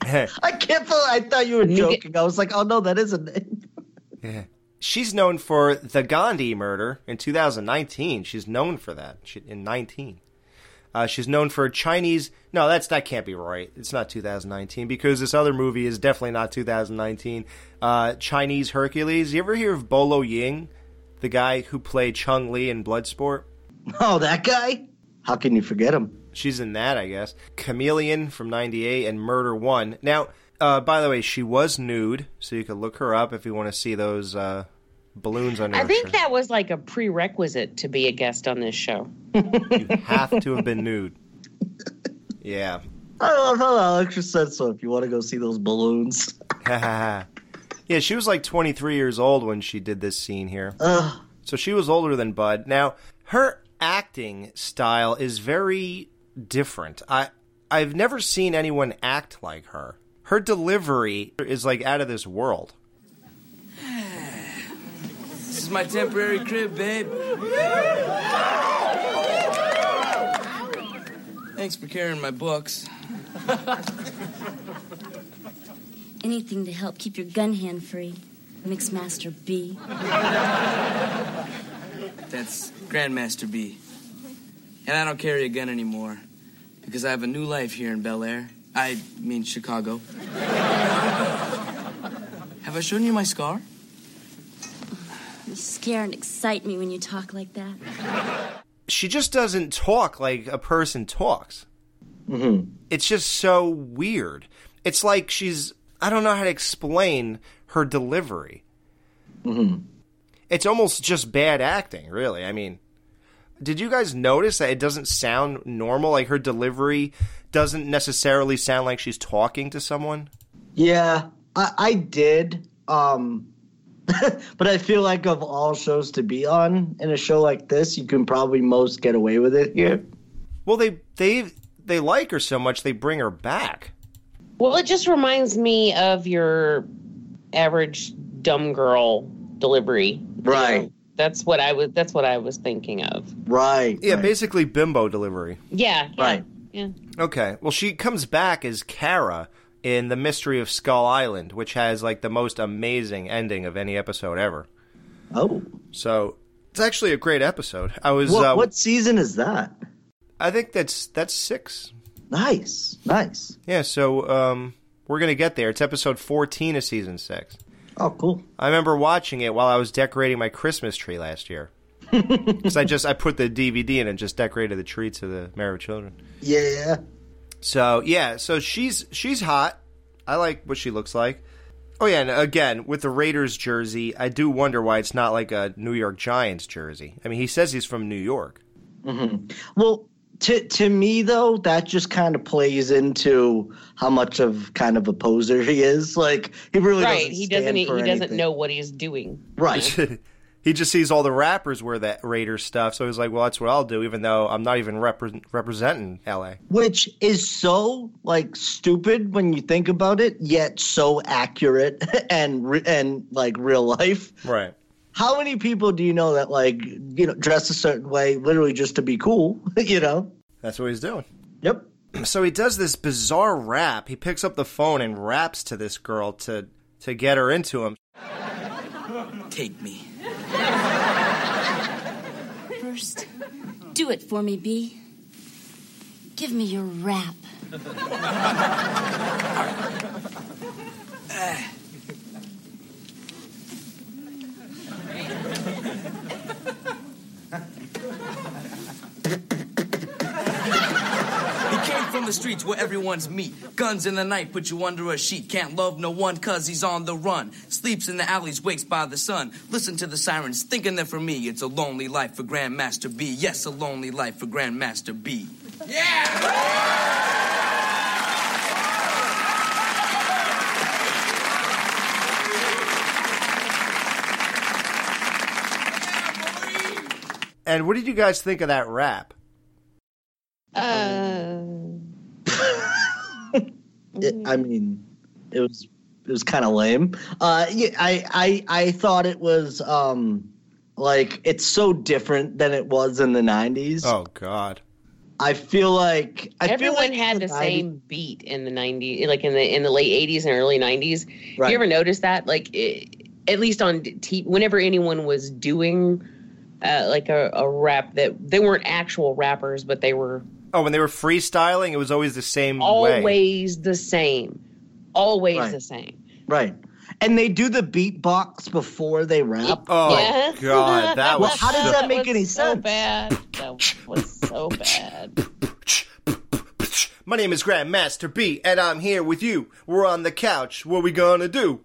I can't believe I thought you were joking. I was like, oh no, that is a name. <laughs> Yeah. She's known for the Gandhi murder in 2019. She's known for that she, in 19. Uh, she's known for Chinese. No, that's that can't be right. It's not 2019 because this other movie is definitely not 2019. Uh, Chinese Hercules. You ever hear of Bolo Yeung, the guy who played Chong Li in Bloodsport? <laughs> Oh, that guy? How can you forget him? She's in that, I guess. Chameleon from '98 and Murder One. Now, uh, by the way, she was nude, so you could look her up if you want to see those uh, balloons under I think shirt. that was like a prerequisite to be a guest on this show. You have to have been nude. Yeah. I love how Alex just said so. If you want to go see those balloons, yeah, she was like 23 years old when she did this scene here. Ugh. So she was older than Bud. Now, her acting style is very different. I I've never seen anyone act like her. Her delivery is like out of this world. This is my temporary crib, babe. Thanks for carrying my books. Anything to help keep your gun hand free. Mixmaster B. That's Grandmaster B. And I don't carry a gun anymore because I have a new life here in Bel Air. I mean, Chicago. have I shown you my scar? You scare and excite me when you talk like that. She just doesn't talk like a person talks. Mm-hmm. It's just so weird. It's like she's I don't know how to explain her delivery. Mm-hmm. It's almost just bad acting, really. I mean, did you guys notice that it doesn't sound normal? Like her delivery doesn't necessarily sound like she's talking to someone. Yeah, I, I did. Um, <laughs> but I feel like of all shows to be on in a show like this, you can probably most get away with it here. Well, they they they like her so much they bring her back. Well, it just reminds me of your average dumb girl delivery. Right. That's what I was. That's what I was thinking of. Right. Yeah, basically bimbo delivery. Yeah. yeah Right. Yeah. Okay. Well, she comes back as Kara in The Mystery of Skull Island, which has like the most amazing ending of any episode ever. Oh. So it's actually a great episode. I was. What, uh, what season is that? I think that's that's six. Nice. Nice. Yeah. So um, we're gonna get there. It's episode fourteen of season six. Oh, cool. I remember watching it while I was decorating my Christmas tree last year. <laughs> Because I just I put the DVD in and just decorated the tree to the Married with Children. Yeah. So yeah, so she's she's hot. I like what she looks like. Oh yeah, and again with the Raiders jersey, I do wonder why it's not like a New York Giants jersey. I mean, he says he's from New York. hmm Well, to to me though, that just kind of plays into how much of kind of a poser he is. Like he really right. doesn't He stand doesn't. He for doesn't know what he's doing. Right. <laughs> he just sees all the rappers wear that Raiders stuff, so he's like, "Well, that's what I'll do," even though I'm not even repre- representing LA. Which is so like stupid when you think about it, yet so accurate <laughs> and re- and like real life. Right. How many people do you know that like you know dress a certain way literally just to be cool? <laughs> you know. That's what he's doing. Yep. <clears throat> So he does this bizarre rap. He picks up the phone and raps to this girl to to get her into him. Take me. First, do it for me, B. Give me your rap. He <laughs> came from the streets where everyone's meat. Guns in the night put you under a sheet. Can't love no one cause he's on the run. Sleeps in the alleys, wakes by the sun. Listen to the sirens, thinking that for me it's a lonely life for Grandmaster B. Yes, a lonely life for Grandmaster B. Yeah! And what did you guys think of that rap? Uh, It, I mean, it was it was kind of lame. Uh, yeah, I I I thought it was um like it's so different than it was in the '90s. Oh God. I feel like I Everyone feel like had in the 90s same beat in the '90s, like in the in the late '80s and early '90s. Right. You ever notice that? Like, it, at least on t- whenever anyone was doing uh, like a, a rap that they weren't actual rappers, but they were Oh, when they were freestyling, it was always the same way. always the same, always Right. the same. Right. And they do the beatbox before they rap. Oh Yes. God, that <laughs> was. Well, how does that make any so sense? bad. That was so bad. My name is Grandmaster B, and I'm here with you. We're on the couch. What we gonna do?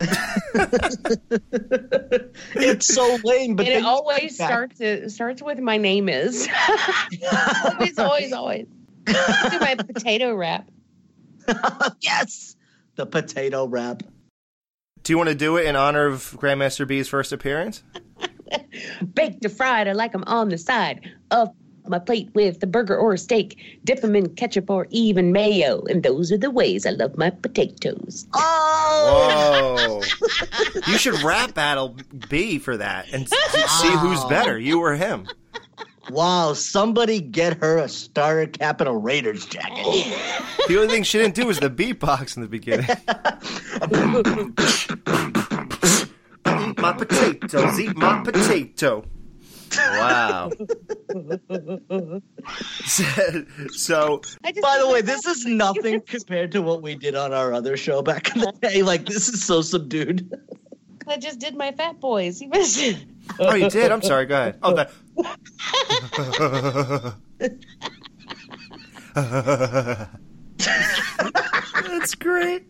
<laughs> It's so lame, but it always starts it starts with my name is. <laughs> always, always, always. Do my <laughs> potato wrap. yes, the potato wrap. Do you want to do it in honor of Grandmaster B's first appearance? Baked or fried, I like them on the side of my plate with a burger or a steak. Dip 'em in ketchup or even mayo. And those are the ways I love my potatoes. Oh, Whoa! <laughs> you should rap battle B for that and s- see who's better, you or him. wow! Somebody get her a Star Capital Raiders jacket. The only thing she didn't do was the beatbox in the beginning. eat <laughs> my potatoes, eat my potato. Wow. <laughs> <laughs> so, By the way, this is nothing compared to what we did on our other show back in the day. Like this is so subdued. I just did my fat boys. You missed it. oh, you did? I'm sorry. Go ahead. Oh, that. <laughs> That's great.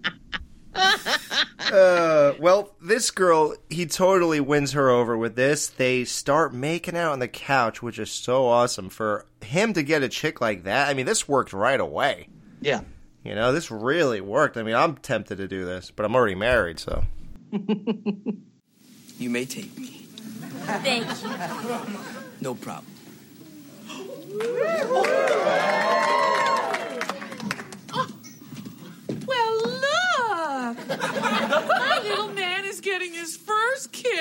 <laughs> Uh, well, this girl, he totally wins her over with this. They start making out on the couch, which is so awesome for him to get a chick like that. I mean, this worked right away. Yeah. You know, this really worked. I mean, I'm tempted to do this, but I'm already married, so. <laughs> You may take me. Thank you. No problem. <laughs> My little man is getting his first kiss.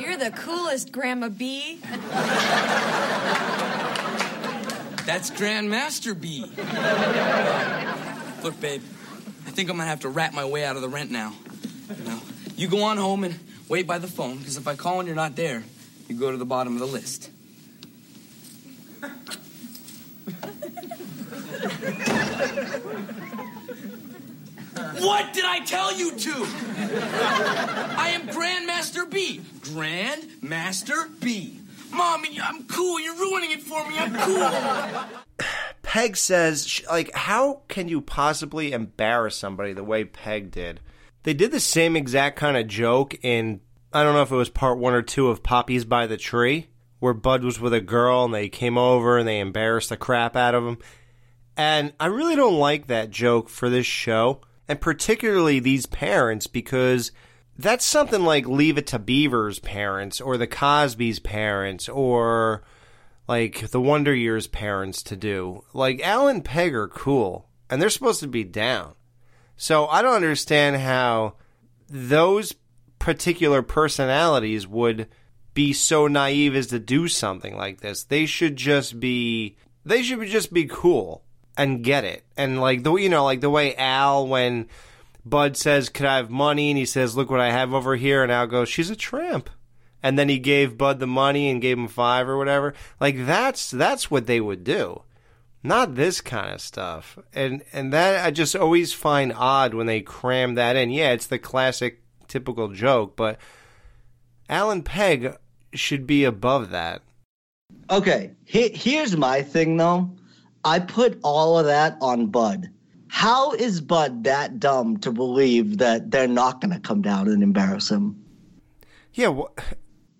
You're the coolest, Grandma B. That's Grandmaster B. Look, babe, I think I'm gonna have to rat my way out of the rent now. Now, you go on home and wait by the phone, because if I call and you're not there, you go to the bottom of the list. <laughs> What did I tell you to? I am Grandmaster B. Grandmaster B. Mommy, I'm cool. You're ruining it for me. I'm cool. <sighs> Peg says, like, how can you possibly embarrass somebody the way Peg did? They did the same exact kind of joke in, I don't know if it was part one or two of Poppy's by the Tree, where Bud was with a girl and they came over and they embarrassed the crap out of him. And I really don't like that joke for this show, and particularly these parents, because that's something like Leave It to Beaver's parents, or the Cosby's parents, or like the Wonder Years parents to do. Like Al and Peg are cool, and they're supposed to be down. So I don't understand how those particular personalities would be so naive as to do something like this. They should just be they should just be cool and get it. And like the you know like the way Al when Bud says, "Could I have money?" and he says, "Look what I have over here," and Al goes, "She's a tramp." And then he gave Bud the money and gave him five or whatever. Like that's that's what they would do, not this kind of stuff. And and that I just always find odd when they cram that in. Yeah, it's the classic typical joke, but Al and Peg should be above that. Okay, he- here's my thing though. I put all of that on Bud. How is Bud that dumb to believe that they're not going to come down and embarrass him? Yeah, wh-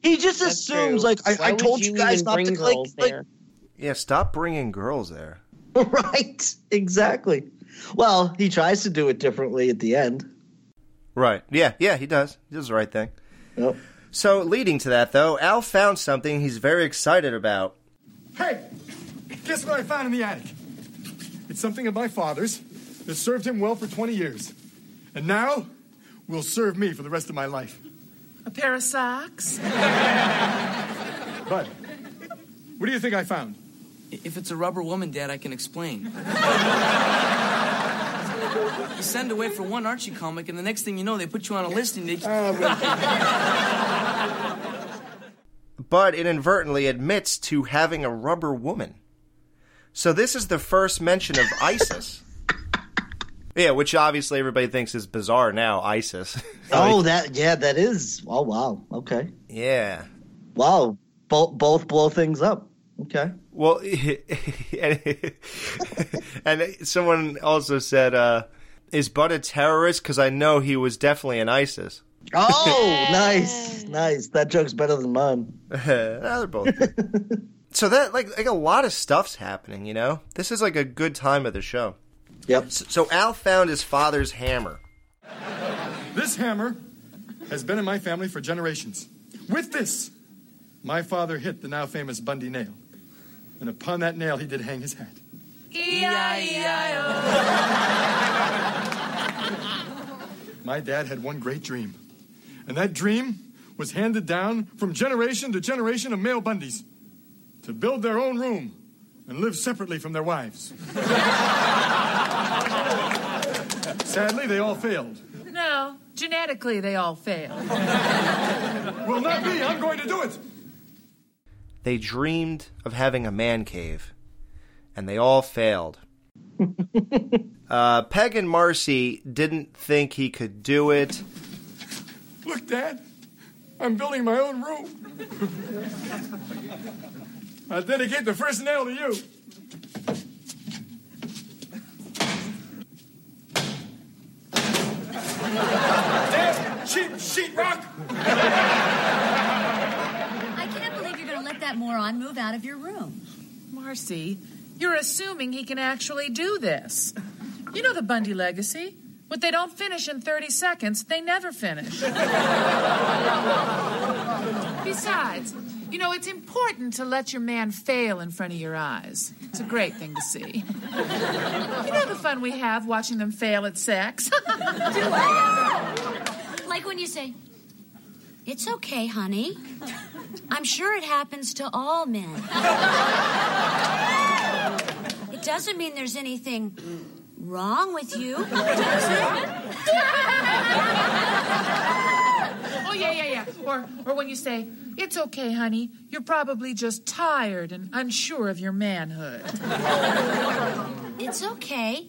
He just assumes true. like I, I told you, guys even not to like, girls like there? yeah. Stop bringing girls there. <laughs> right exactly. Well, he tries to do it differently at the end. Right. Yeah. Yeah. He does. He does the right thing. Yep. So leading to that, though, Al found something he's very excited about. Hey, guess what I found in the attic? It's something of my father's that served him well for 20 years. And now will serve me for the rest of my life. A pair of socks? but what do you think I found? If it's a rubber woman, Dad, I can explain. you send away for one Archie comic, and the next thing you know, they put you on a listing. They... Ah, Bud inadvertently admits to having a rubber woman. So this is the first mention of ISIS. <laughs> Yeah, which obviously everybody thinks is bizarre now, ISIS. <laughs> Oh, that yeah, that is. Oh wow. Okay. yeah. Wow. Both both blow things up. Okay. Well, <laughs> and, and someone also said, uh, "Is Bud a terrorist?" Because I know he was definitely an ISIS. Oh, nice, nice. That joke's better than mine. No, they're both. Good. so that like like a lot of stuff's happening. You know, this is like a good time of the show. Yep. So, so Al found his father's hammer. This hammer has been in my family for generations. With this, my father hit the now famous Bundy nail. And upon that nail, he did hang his hat. E-I-E-I-O. My dad had one great dream. And that dream was handed down from generation to generation of male Bundys to build their own room and live separately from their wives. <laughs> Sadly, they all failed. No, genetically they all failed. Will not be. I'm going to do it. They dreamed of having a man cave, and they all failed. <laughs> uh, Peg and Marcy didn't think he could do it. Look, Dad, I'm building my own room. I dedicate the first nail to you. Damn cheap sheetrock! I can't believe you're going to let that moron move out of your room. Marcy, you're assuming he can actually do this. You know the Bundy legacy. What they don't finish in 30 seconds, they never finish. Besides, you know, it's important to let your man fail in front of your eyes. It's a great thing to see. You know the fun we have watching them fail at sex? <laughs> Do I? Like when you say, It's okay, honey. I'm sure it happens to all men. It doesn't mean there's anything wrong with you, does it? Oh, yeah, yeah, yeah. Or, or when you say, It's okay, honey. You're probably just tired and unsure of your manhood. <laughs> It's okay.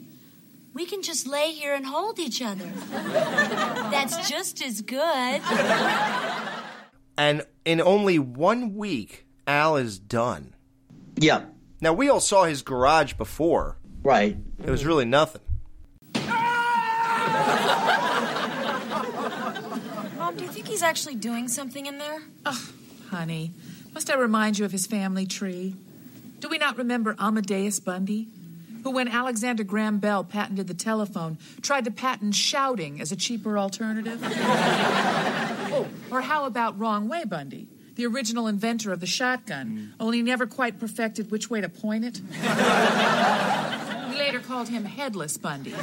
We can just lay here and hold each other. That's just as good. And in only one week, Al is done. Yeah. Now, we all saw his garage before. Right. It was really nothing. Mom, do you think he's actually doing something in there? Oh, honey, must I remind you of his family tree? Do we not remember Amadeus Bundy? Who, when Alexander Graham Bell patented the telephone, tried to patent shouting as a cheaper alternative? <laughs> oh, or how about Wrong Way Bundy, the original inventor of the shotgun, mm. only never quite perfected which way to point it? <laughs> we later called him Headless Bundy.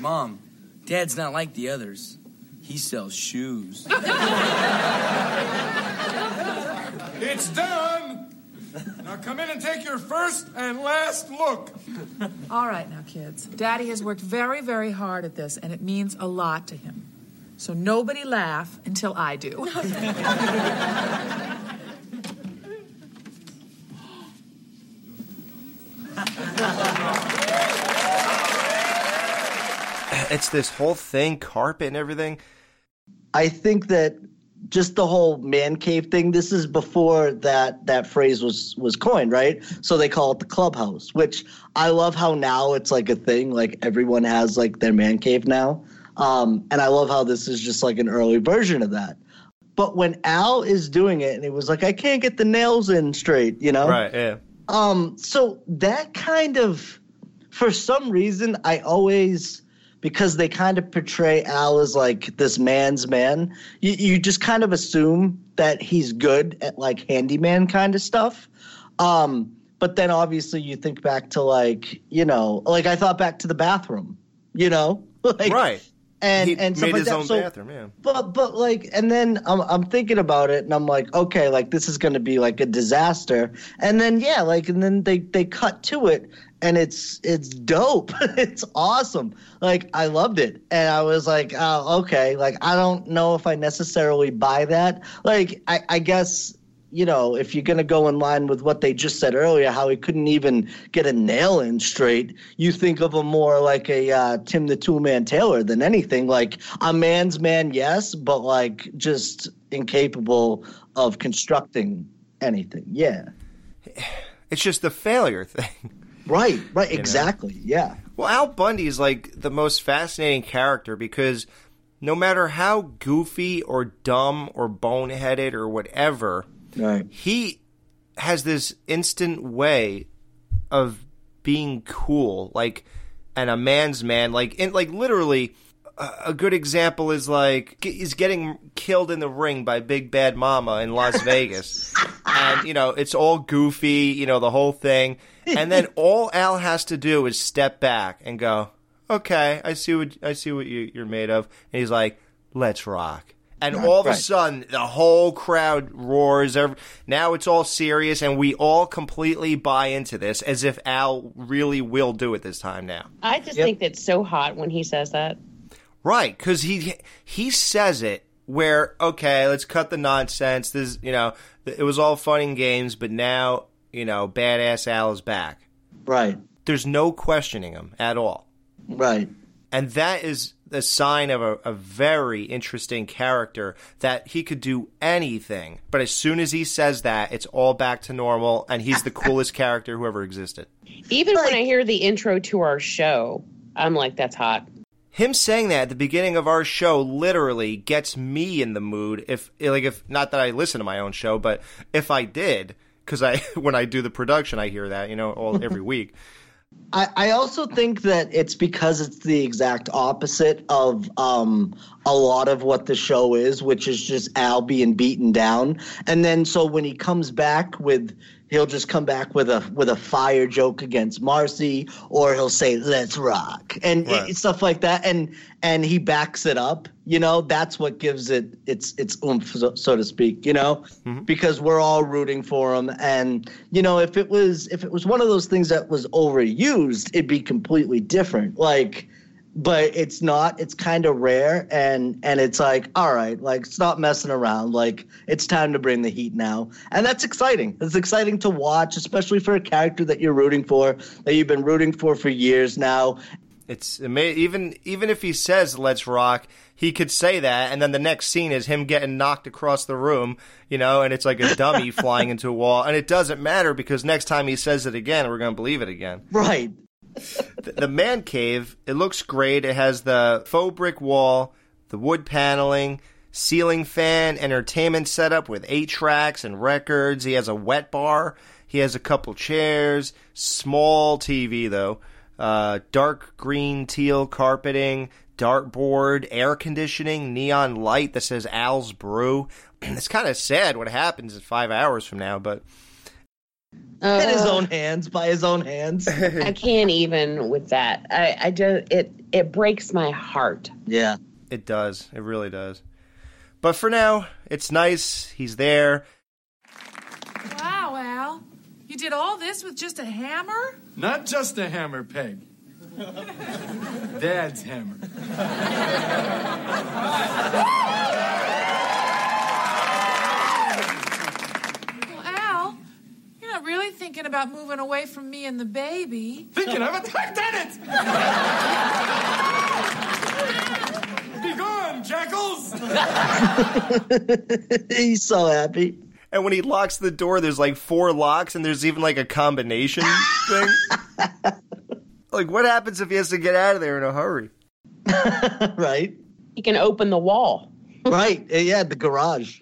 Mom, Dad's not like the others. He sells shoes. <laughs> It's done! Now come in and take your first and last look. All right, now, kids. Daddy has worked very, very hard at this, and it means a lot to him. So nobody laugh until I do. <laughs> <laughs> <laughs> It's this whole thing, carpet and everything. I think that just the whole man cave thing. This is before that that phrase was was coined, right? So they call it the clubhouse, which I love how now it's like a thing. Like everyone has like their man cave now, um, and I love how this is just like an early version of that. But when Al is doing it, and it was like I can't get the nails in straight, you know, Right, yeah. um, so that kind of, for some reason, I always, because they kind of portray Al as like this man's man, you, you just kind of assume that he's good at like handyman kind of stuff. Um, but then obviously you think back to like, you know, like I thought back to the bathroom, you know, <laughs> like, right. And he and stuff made like his that. own So- bathroom, yeah. but but like and then I'm I'm thinking about it and I'm like okay like this is going to be like a disaster. And then yeah like and then they they cut to it and it's it's dope. <laughs> It's awesome. Like I loved it. And I was like oh okay. Like I don't know if I necessarily buy that. Like I I guess you know, if you're going to go in line with what they just said earlier, how he couldn't even get a nail in straight, you think of him more like a uh, Tim the Tool Man Taylor than anything. Like a man's man, yes, but like just incapable of constructing anything. Yeah. It's just the failure thing. Right, right, You know? exactly. Yeah. Well, Al Bundy is like the most fascinating character because no matter how goofy or dumb or boneheaded or whatever, right. he has this instant way of being cool, like, and a man's man. Like, in, like literally, a, good example is like he's getting killed in the ring by Big Bad Mama in Las <laughs> Vegas, and you know it's all goofy, you know the whole thing, and then <laughs> all Al has to do is step back and go, "Okay, I see what I see what you, you're made of," and he's like, "Let's rock." And Right, all of a sudden, the whole crowd roars. Every, now it's all serious, and we all completely buy into this as if Al really will do it this time now. I just think that's so hot when he says that. Right, because he he says it where okay, let's cut the nonsense. This you know it was all fun and games, but now you know badass Al is back. Right. There's no questioning him at all. Right. And that is a sign of a, a very interesting character that he could do anything. But as soon as he says that, it's all back to normal, and he's the coolest <laughs> character who ever existed. Even when I hear the intro to our show, I'm like, that's hot. Him saying that at the beginning of our show literally gets me in the mood. If like if not that I listen to my own show, but if I did, because I <laughs> when I do the production, I hear that you know all every <laughs> week. I, I also think that it's because it's the exact opposite of um, a lot of what the show is, which is just Al being beaten down. And then so when he comes back with he'll just come back with a with a fire joke against Marcy, or he'll say "Let's rock" and Right. it- stuff like that, and and he backs it up. You know, that's what gives it its its oomph, so, so to speak. You know, mm-hmm. because we're all rooting for him, and you know, if it was if it was one of those things that was overused, it'd be completely different. Like but it's not it's kind of rare and and it's like all right like stop messing around like it's time to bring the heat now. And that's exciting. It's exciting to watch especially for a character that you're rooting for that you've been rooting for for years now. It's ama- even even if he says "Let's rock," he could say that, and then the next scene is him getting knocked across the room, you know, and it's like a dummy <laughs> flying into a wall, and it doesn't matter because next time he says it again, we're going to believe it again. right The, man cave, it looks great. It has the faux brick wall, the wood paneling, ceiling fan, entertainment setup with eight tracks and records. He has a wet bar. He has a couple chairs, small TV though, uh, dark green teal carpeting, dartboard, air conditioning, neon light that says Al's Brew. <clears throat> it's kind of sad what happens in five hours from now, but in his Uh, own hands by his own hands <laughs> I can't even with that. I, I just it it breaks my heart. yeah It does. It really does. But for now, it's nice. He's there. Wow, Al. You did all this with just a hammer? Not just a hammer, Peg. <laughs> Dad's hammer. <laughs> Well, Al, you're not really thinking about moving away from me and the baby. Thinking of it? <laughs> I've done it! <laughs> Be gone, jackals! <laughs> he's so happy And when he locks the door, there's like four locks, and there's even like a combination thing. Like, what happens if he has to get out of there in a hurry? right He can open the wall. right yeah the garage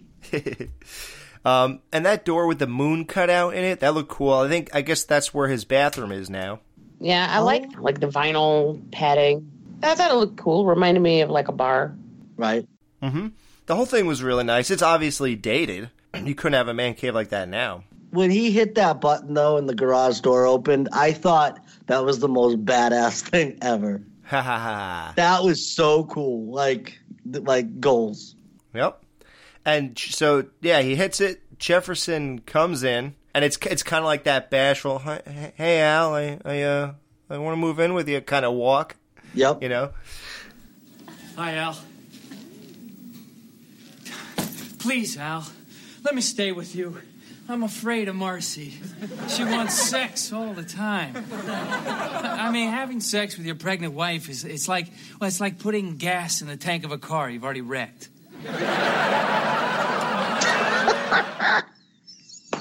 Um, and that door with the moon cut out in it, that looked cool. I think, I guess that's where his bathroom is now. Yeah, I like like the vinyl padding. I thought it looked cool. Reminded me of like a bar. right Mm-hmm. The whole thing was really nice. It's obviously dated. <clears throat> You couldn't have a man cave like that now. when he hit that button though and the garage door opened i thought that was the most badass <laughs> thing ever Ha ha ha. that was so cool like like goals Yep. And so yeah, he hits it. Jefferson comes in, and it's it's kind of like that bashful. "Hey- Hey Al, I I uh I want to move in with you kind of walk. Yep. You know. Hi, Al. Please, Al, let me stay with you. I'm afraid of Marcy. She wants sex all the time. I I mean, having sex with your pregnant wife is it's like well, it's like putting gas in the tank of a car you've already wrecked.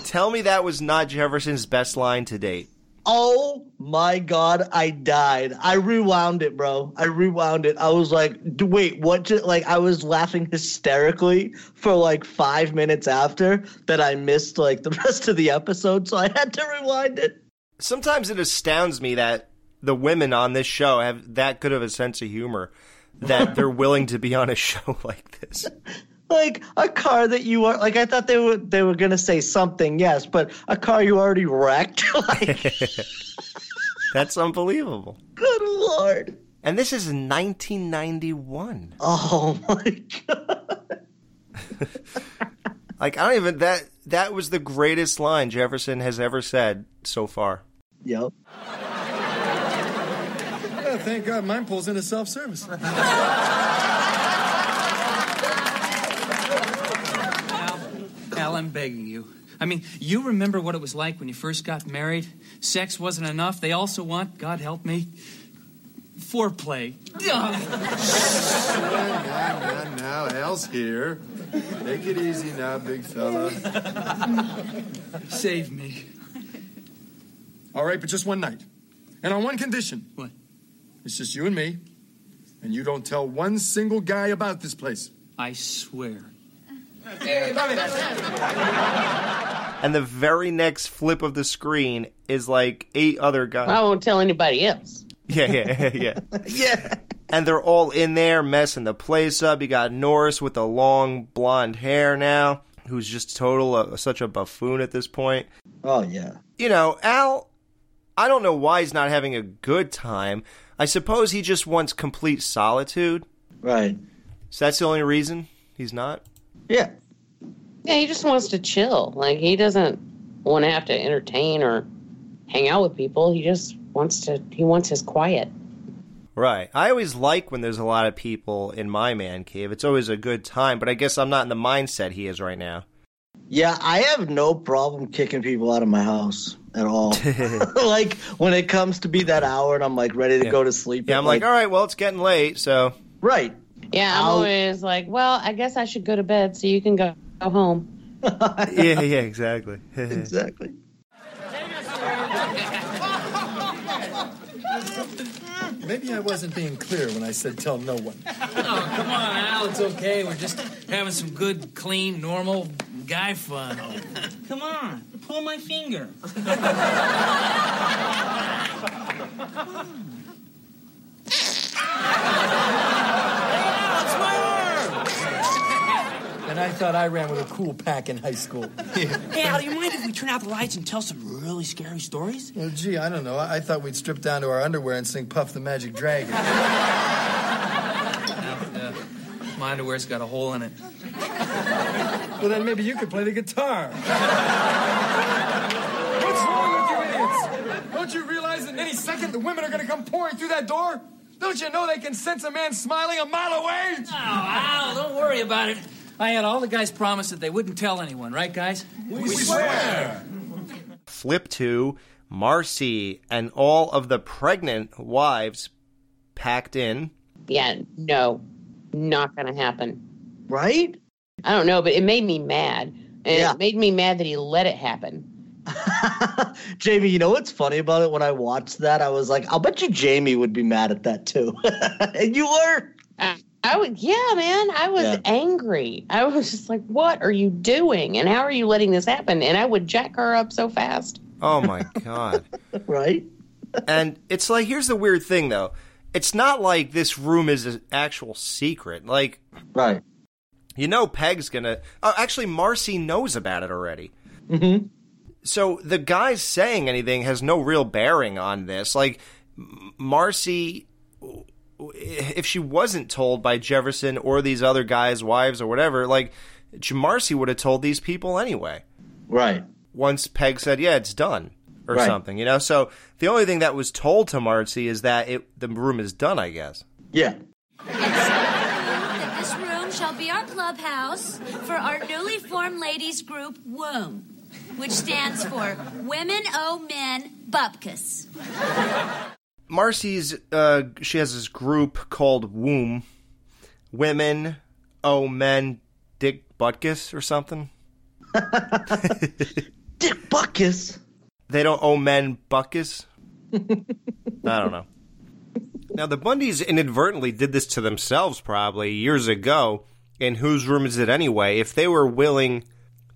Tell me that was not Jefferson's best line to date. Oh my god, I died. I rewound it, bro. I rewound it. I was like, "D- wait, what? Ju-? Like, I was laughing hysterically for like five minutes after that. I missed like the <laughs> rest of the episode, so I had to rewind it. Sometimes it astounds me that the women on this show have that good of a sense of humor that they're willing to be on a <laughs> show like this. <laughs> Like a car that you are like. I thought they were they were gonna say something, yes, but a car you already wrecked. <laughs> like, <laughs> That's unbelievable. good lord. And this is 1991. Oh my god. <laughs> Like I don't even that that was the greatest line Jefferson has ever said so far. Yep. Thank God mine pulls into self Al, I'm begging you. I mean, you remember what it was like when you first got married? Sex wasn't enough. They also want, God help me, foreplay. <laughs> now, now, now, Al's here. Take it easy now, big fella. Save me. All right, but just one night. And on one condition. What? It's just you and me. And you don't tell one single guy about this place. I swear. And the very next flip of the screen is like eight other guys. I won't tell anybody else. Yeah, yeah, yeah. <laughs> yeah. And they're all in there messing the place up. You got Norris with the long blonde hair now, who's just total uh, such a buffoon at this point. Oh yeah. You know, Al, I don't know why he's not having a good time. I suppose he just wants complete solitude. Right. So that's the only reason he's not? Yeah. Yeah, he just wants to chill. Like he doesn't want to have to entertain or hang out with people. He just wants to. He wants his quiet. Right. I always like when there's a lot of people in my man cave. It's always a good time, but I guess I'm not in the mindset he is right now. Yeah, I have no problem kicking people out of my house at all. <laughs> <laughs> like when it comes to be that hour and I'm like ready to Yeah. go to sleep. Yeah, I'm like, all right, well, it's getting late, so. Right. Yeah, I'm I'll- always like, well, I guess I should go to bed so you can go, go home. <laughs> yeah, yeah, exactly. <laughs> <laughs> exactly. Maybe I wasn't being clear when I said tell no one. Oh, come on, Al. It's okay. We're just having some good, clean, normal guy fun. Come on, pull my finger. And I thought I ran with a cool pack in high school. <laughs> Hey, Al, do you mind if we turn out the lights and tell some really scary stories? Well, gee, I don't know. I I thought we'd strip down to our underwear and sing Puff the Magic Dragon. <laughs> Uh, my underwear's got a hole in it. Well, then maybe you could play the guitar. <laughs> What's wrong with you idiots? Don't you realize that any second the women are going to come pouring through that door? Don't you know they can sense a man smiling a mile away? Oh, Al, don't worry about it. I had all the guys promise that they wouldn't tell anyone, right, guys? We swear. Flip to Marcy and all of the pregnant wives packed in. Yeah, no, not gonna happen. Right? I don't know, but it made me mad, and Yeah. it made me mad that he let it happen. <laughs> Jamie, you know what's funny about it? When I watched that, I was like, I'll bet you Jamie would be mad at that too. <laughs> and you were. I, I would, yeah, man, I was Yeah. angry. I was just like, "What are you doing? And how are you letting this happen?" And I would jack her up so fast. Oh my <laughs> god. right? And it's like here's the weird thing though. It's not like this room is an actual secret. Like Right. you know Peg's going to Oh, actually Marcy knows about it already. Mm-hmm. So the guys saying anything has no real bearing on this. Like Marcy if she wasn't told by Jefferson or these other guys' wives or whatever, like Marcy would have told these people anyway. Right. Once Peg said, "Yeah, it's done," or Right. something, you know. So the only thing that was told to Marcy is that it the room is done. I guess. Yeah. that this room shall be our clubhouse for our newly formed ladies group WOMB, which stands for Women O Men Bupkis. Marcy's uh, she has this group called Womb, Women, Oh Men, Dick Butkus or something. <laughs> Dick Buckus. They don't owe men buckus. I don't know. Now the Bundys inadvertently did this to themselves probably years ago. In whose room is it anyway? If they were willing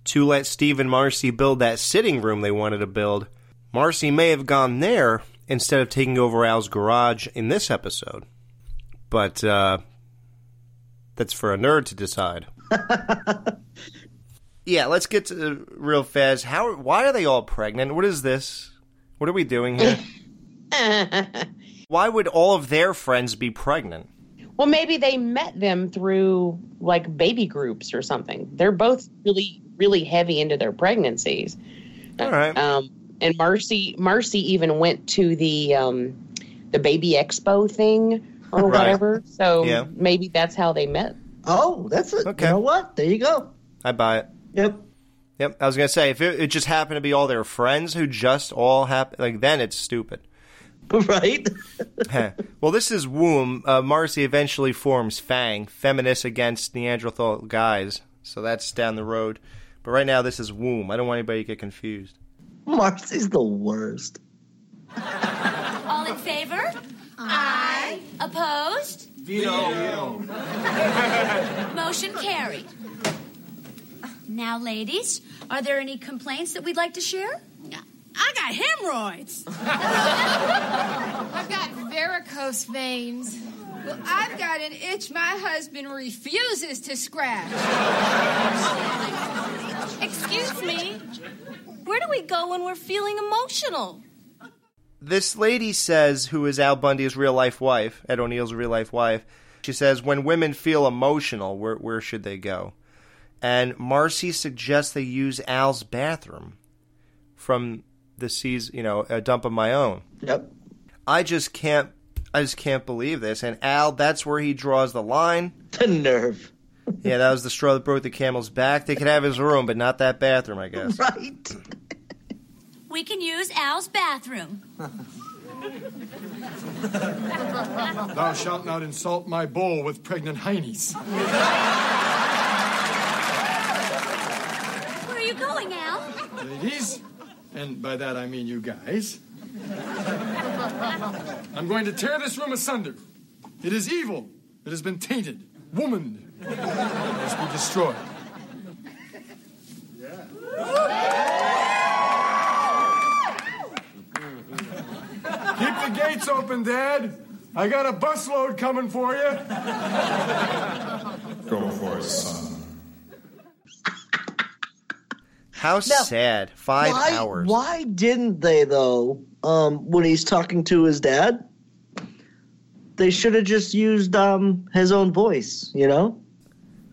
to let Steve and Marcy build that sitting room they wanted to build, Marcy may have gone there instead of taking over Al's garage in this episode. But uh, that's for a nerd to decide. <laughs> yeah, let's get to real fast. How? Why are they all pregnant? What is this? What are we doing here? <laughs> Why would all of their friends be pregnant? Well, maybe they met them through like baby groups or something. They're both really, really heavy into their pregnancies. All right. Um, and Marcy, Marcy even went to the um, the baby expo thing or Right. whatever. So Yeah. maybe that's how they met. Oh, that's it. Okay. You know what? There you go. I buy it. Yep. Yep. I was gonna say if it, it just happened to be all their friends who just all happened, like then it's stupid. <laughs> right? <laughs> well, this is womb. Uh, Marcy eventually forms Fang, feminist against Neanderthal guys. So that's down the road. But right now, this is womb. I don't want anybody to get confused. <laughs> Marcy's the worst. All in favor? Aye. Opposed? Veto. <laughs> Motion carried. Now, ladies, are there any complaints that we'd like to share? I got hemorrhoids. <laughs> I've got varicose veins. Well, I've got an itch my husband refuses to scratch. Excuse me. Where do we go when we're feeling emotional? This lady says, who is Al Bundy's real life wife, Ed O'Neill's real life wife, she says, when women feel emotional, where, where should they go? And Marcy suggests they use Al's bathroom from the seas, you know, a dump of my own. Yep. I just can't, I just can't believe this. And Al, that's where he draws the line. The nerve. <laughs> Yeah, that was the straw that broke the camel's back. They could have his room, but not that bathroom, I guess. Right. We can use Al's bathroom. Thou shalt not insult my bowl with pregnant heinies. Where are you going, Al? Ladies, and by that I mean you guys, I'm going to tear this room asunder. It is evil. It has been tainted. Woman it must be destroyed. Keep the gates open, Dad. I got a busload coming for you. Go for it, son. How sad. Five why, hours. Why didn't they though? Um, when he's talking to his dad, they should have just used um his own voice. You know.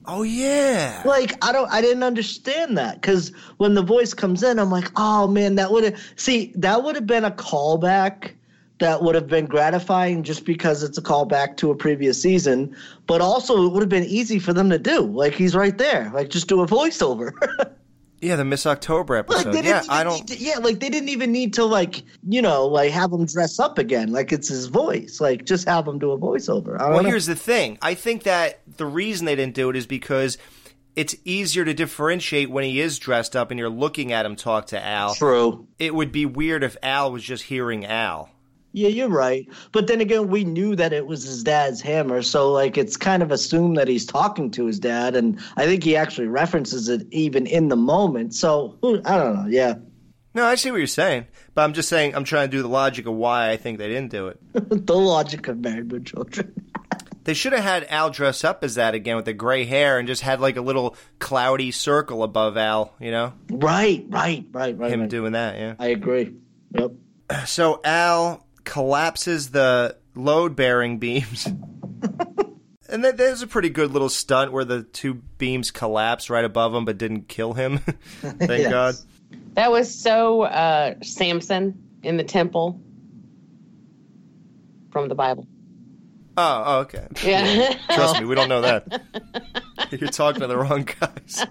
Oh yeah. Like I don't, I didn't understand that because when the voice comes in, I'm like, oh man, that would have see that would have been a callback that would have been gratifying just because it's a callback to a previous season, but also it would have been easy for them to do. Like he's right there, like just do a voiceover. <laughs> Yeah, the Miss October Like, episode. they yeah, I don't. to- yeah, like they didn't even need to like you know like have him dress up again. Like it's his voice. Like just have him do a voiceover. I don't Well, know. here's the thing. I think that the reason they didn't do it is because it's easier to differentiate when he is dressed up and you're looking at him talk to Al. True. It would be weird if Al was just hearing Al. Yeah, you're right. But then again, we knew that it was his dad's hammer, so like it's kind of assumed that he's talking to his dad, and I think he actually references it even in the moment. So I don't know. Yeah, No, I see what you're saying, but I'm just saying I'm trying to do the logic of why I think they didn't do it. <laughs> the logic of married with children. <laughs> They should have had Al dress up as that again with the gray hair and just had like a little cloudy circle above Al, you know? Right, right, right, right. Him right. doing that, yeah. I agree. Yep. So Al collapses the load bearing beams. <laughs> and then there's a pretty good little stunt where the two beams collapse right above him but didn't kill him. <laughs> Thank <laughs> Yes. God. That was so uh, Samson in the temple from the Bible. Oh, oh, okay. Yeah. Trust me, we don't know that. You're talking to the wrong guys.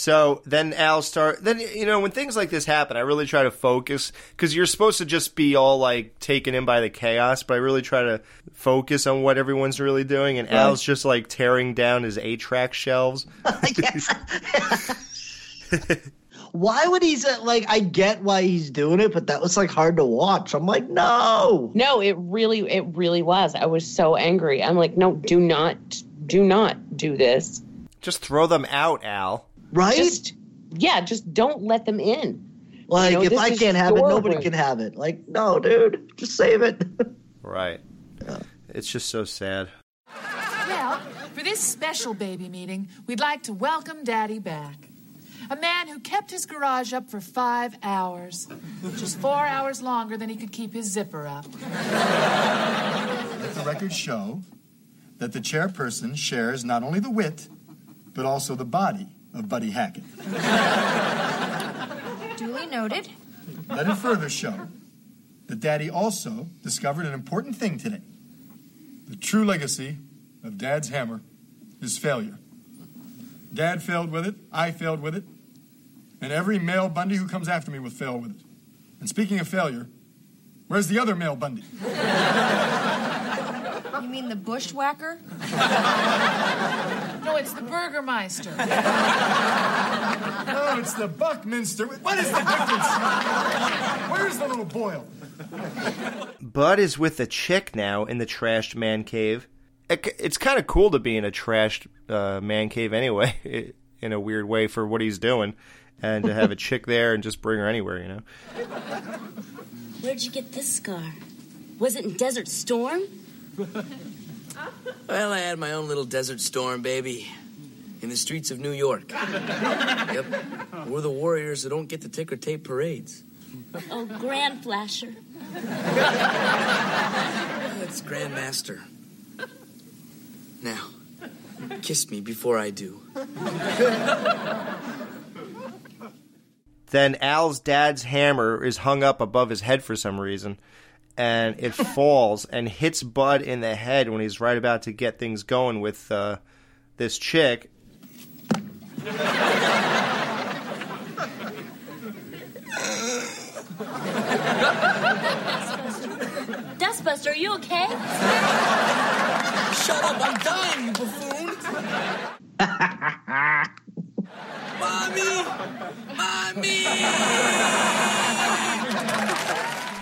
So then Al start. Then you know when things like this happen, I really try to focus because you're supposed to just be all like taken in by the chaos, but I really try to focus on what everyone's really doing. And Right. Al's just like tearing down his 8-track shelves. <laughs> Why would he say like? I get why he's doing it, but that was like hard to watch. I'm like, no. No, it really, it really was. I was so angry. I'm like, no, do not, do not do this. Just throw them out, Al. Right? Just, yeah, just don't let them in. Like You know, if I can't have it, nobody room. can have it. Like, no, dude, just save it. <laughs> Right. It's just so sad. Well, for this special baby meeting, we'd like to welcome Daddy back. A man who kept his garage up for five hours, just four hours longer than he could keep his zipper up. Let the records show that the chairperson shares not only the wit, but also the body of Buddy Hackett. Duly noted. Let it further show that Daddy also discovered an important thing today. The true legacy of Dad's hammer is failure. Dad failed with it, I failed with it, and every male Bundy who comes after me will fail with it. And speaking of failure, Where's the other male Bundy? You mean the bushwhacker? <laughs> No, it's the Burgermeister. No, it's the Buckminster. What is the difference? Where's the little boil? Bud is with a chick now in the trashed man cave. It- It's kind of cool to be in a trashed uh, man cave anyway, <laughs> in a weird way for what he's doing, and to have a chick there and just bring her anywhere, you know. Where'd you get this scar? Was it in Desert Storm? Well, I had my own little desert storm, baby. In the streets of New York. <laughs> yep. We're the warriors who don't get the ticker tape parades. Oh, Grand Flasher. <laughs> That's Grandmaster. Now, kiss me before I do. Then Al's dad's hammer is hung up above his head for some reason, and it <laughs> falls and hits Bud in the head when he's right about to get things going with uh, this chick. Dustbuster, are you okay? Shut up, I'm dying, you buffoon! <laughs> Mommy! Mommy!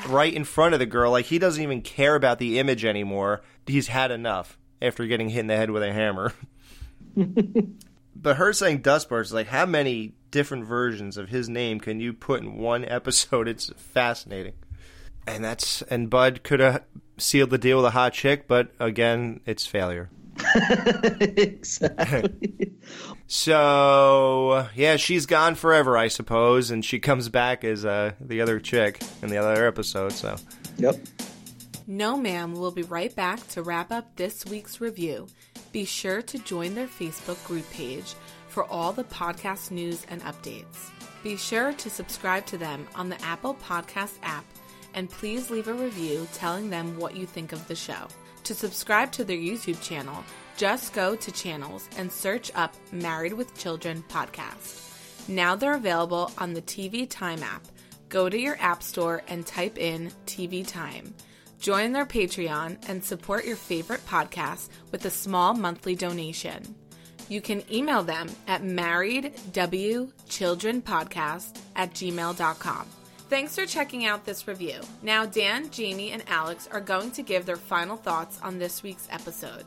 Right in front of the girl. Like he doesn't even care about the image anymore. He's had enough after getting hit in the head with a hammer. <laughs> but her saying Dustburst is like, how many different versions of his name can you put in one episode? It's fascinating. And that's and Bud could have sealed the deal with a hot chick, but again, it's failure. <laughs> exactly. So yeah, she's gone forever, I suppose, and she comes back as uh, the other chick in the other episode. So Yep. No Ma'am We'll be right back to wrap up this week's review. Be sure to join their Facebook group page for all the podcast news and updates. Be sure to subscribe to them on the Apple Podcast app and please leave a review telling them what you think of the show. To subscribe to their YouTube channel, just go to channels and search up Married with Children podcast. Now they're available on the TV Time app. Go to your app store and type in TV Time. Join their Patreon and support your favorite podcast with a small monthly donation. You can email them at marriedwchildrenpodcast at gmail.com. Thanks for checking out this review. Now, Dan, Jamie, and Alex are going to give their final thoughts on this week's episode.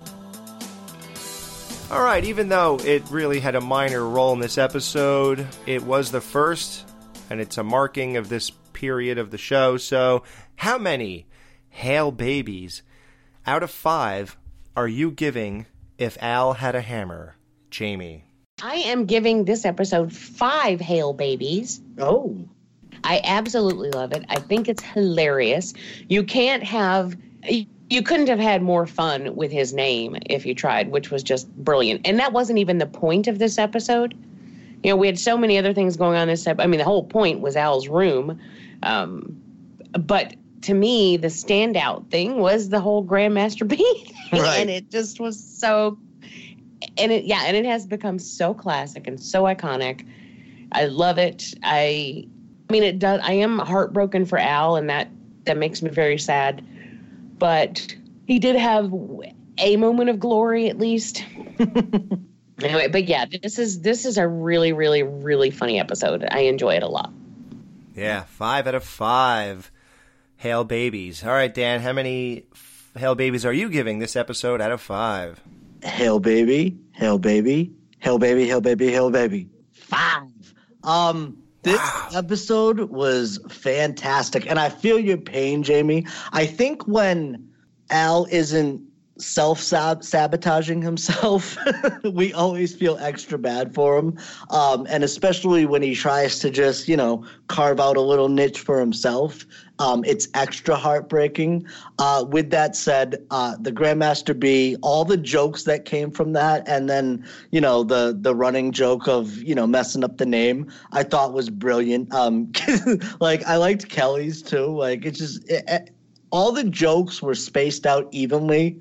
All right, even though it really had a minor role in this episode, it was the first, and it's a marking of this period of the show. So, how many Hail Babies out of five are you giving if Al had a hammer? Jamie. I am giving this episode five Hail Babies. Oh. I absolutely love it. I think it's hilarious. You can't have, you couldn't have had more fun with his name if you tried, which was just brilliant. And that wasn't even the point of this episode. You know, we had so many other things going on this episode. I mean, the whole point was Al's room. Um, but to me, the standout thing was the whole Grandmaster <laughs> B. Right. and it just was so, and it, yeah, and it has become so classic and so iconic. I love it. I, I mean, it does. I am heartbroken for Al, and that that makes me very sad. But he did have a moment of glory, at least. <laughs> anyway, but yeah, this is this is a really, really, really funny episode. I enjoy it a lot. Yeah, five out of five Hail Babies. All right, Dan, how many f- Hail Babies are you giving this episode out of five? Hail baby, hail baby, hail baby, hail baby, hail baby. Five. Um, this episode was fantastic, and I feel your pain, Jamie. I think when Al isn't self sabotaging himself, <laughs> we always feel extra bad for him, um, and especially when he tries to just you know carve out a little niche for himself. Um, it's extra heartbreaking. Uh, with that said, uh, the Grandmaster B, all the jokes that came from that, and then you know the the running joke of you know messing up the name, I thought was brilliant. Um, <laughs> like I liked Kelly's too. Like it's just it, it, all the jokes were spaced out evenly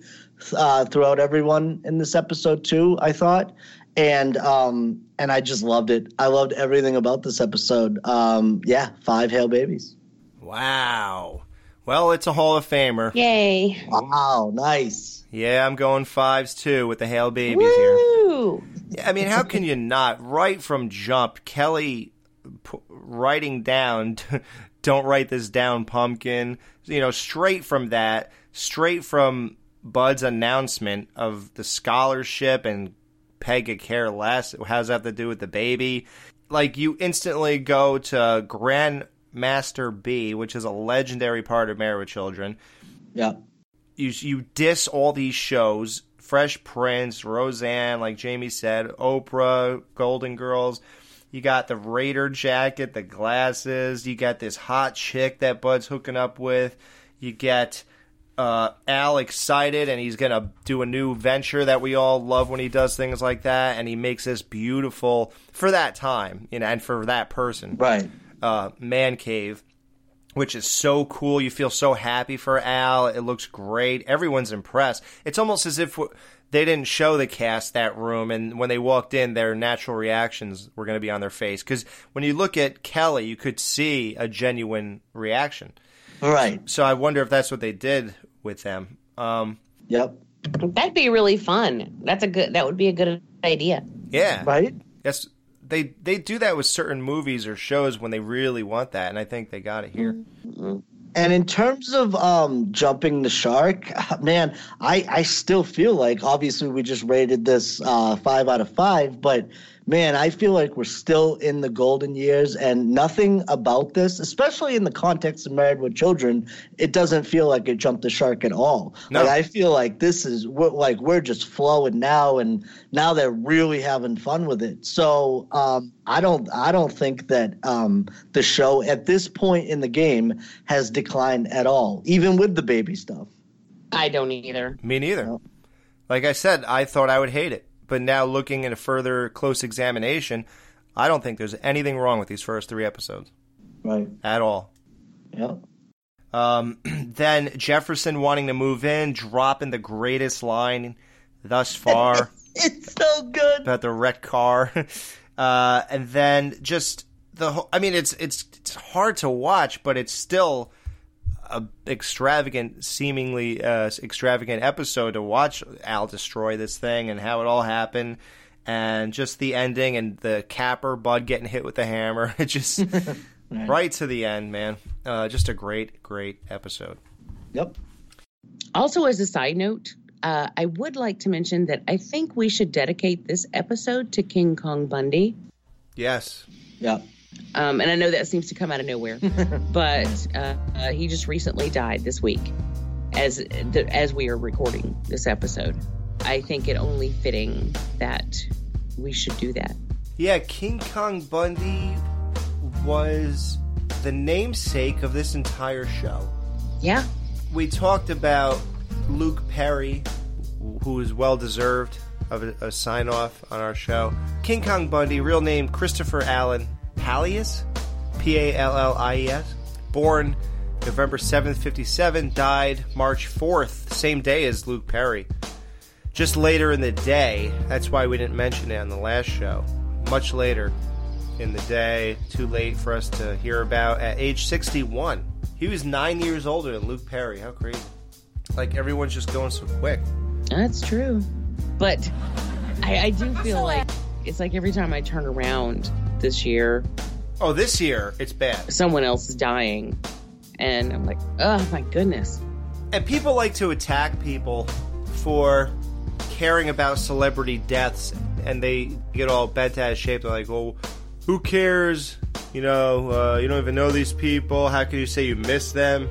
uh, throughout everyone in this episode too. I thought. And um and I just loved it. I loved everything about this episode. Um yeah, five hail babies. Wow. Well, it's a Hall of Famer. Yay. Wow, nice. Yeah, I'm going fives too with the Hail babies Woo! here. Yeah, I mean, how can you not? Right from jump, Kelly p- writing down, "Don't write this down, pumpkin." You know, straight from that, straight from Bud's announcement of the scholarship and Peg could care less. How does that have to do with the baby? Like you instantly go to Grandmaster B, which is a legendary part of Married with Children. Yeah. You you diss all these shows, Fresh Prince, Roseanne, like Jamie said, Oprah, Golden Girls. You got the Raider jacket, the glasses. You got this hot chick that Bud's hooking up with. You get uh, Al excited, and he's gonna do a new venture that we all love when he does things like that, and he makes this beautiful for that time, you know, and for that person, right? Uh, man cave, which is so cool. You feel so happy for Al. It looks great. Everyone's impressed. It's almost as if they didn't show the cast that room, and when they walked in, their natural reactions were going to be on their face. Because when you look at Kelly, you could see a genuine reaction. Right. So I wonder if that's what they did with them. Um, yep. That'd be really fun. That's a good. That would be a good idea. Yeah. Right. Yes. They they do that with certain movies or shows when they really want that, and I think they got it here. And in terms of um, jumping the shark, <laughs> man, I, I still feel like obviously we just rated this uh, five out of five, but man, I feel like we're still in the golden years, and nothing about this, especially in the context of Married with Children, it doesn't feel like it jumped the shark at all. No. Like I feel like this is we're, like we're just flowing now, and now they're really having fun with it. So um, I don't I don't think that um, the show at this point in the game has declined at all, even with the baby stuff. I don't either. Me neither. Like I said, I thought I would hate it, but now looking at a further close examination, I don't think there's anything wrong with these first three episodes Right. at all. Yeah. Um, <clears throat> then Jefferson wanting to move in, dropping the greatest line thus far <laughs> It's so good. about the wrecked car, <laughs> uh, and then just the. whole I mean, it's it's it's hard to watch, but it's still a extravagant, seemingly uh, extravagant episode to watch Al destroy this thing and how it all happened. And just the ending and the capper Bud getting hit with the hammer. <laughs> It just <laughs> right to the end, man. Uh, just a great, great episode. Yep. Also, as a side note, uh, I would like to mention that I think we should dedicate this episode to King Kong Bundy. Yes. Yeah. Um, and I know that seems to come out of nowhere, <laughs> but uh, uh, he just recently died this week, as the, as we are recording this episode. I think it only fitting that we should do that. Yeah, King Kong Bundy was the namesake of this entire show. Yeah. We talked about Luke Perry, who is well deserved of a, a sign off on our show. King Kong Bundy, real name Christopher Allen Pallies, P A L L I E S, born November 7th, 57, died March 4th, same day as Luke Perry. Just later in the day, that's why we didn't mention it on the last show. Much later in the day, too late for us to hear about, at age 61. He was nine years older than Luke Perry. How crazy. Like, everyone's just going so quick. That's true. But I, I do feel like it's like every time I turn around this year, Oh, this year, it's bad. someone else is dying. And I'm like, oh my goodness. And people like to attack people for caring about celebrity deaths, and they get all bent out of shape. They're like, well, who cares? You know, uh, you don't even know these people. How can you say you miss them?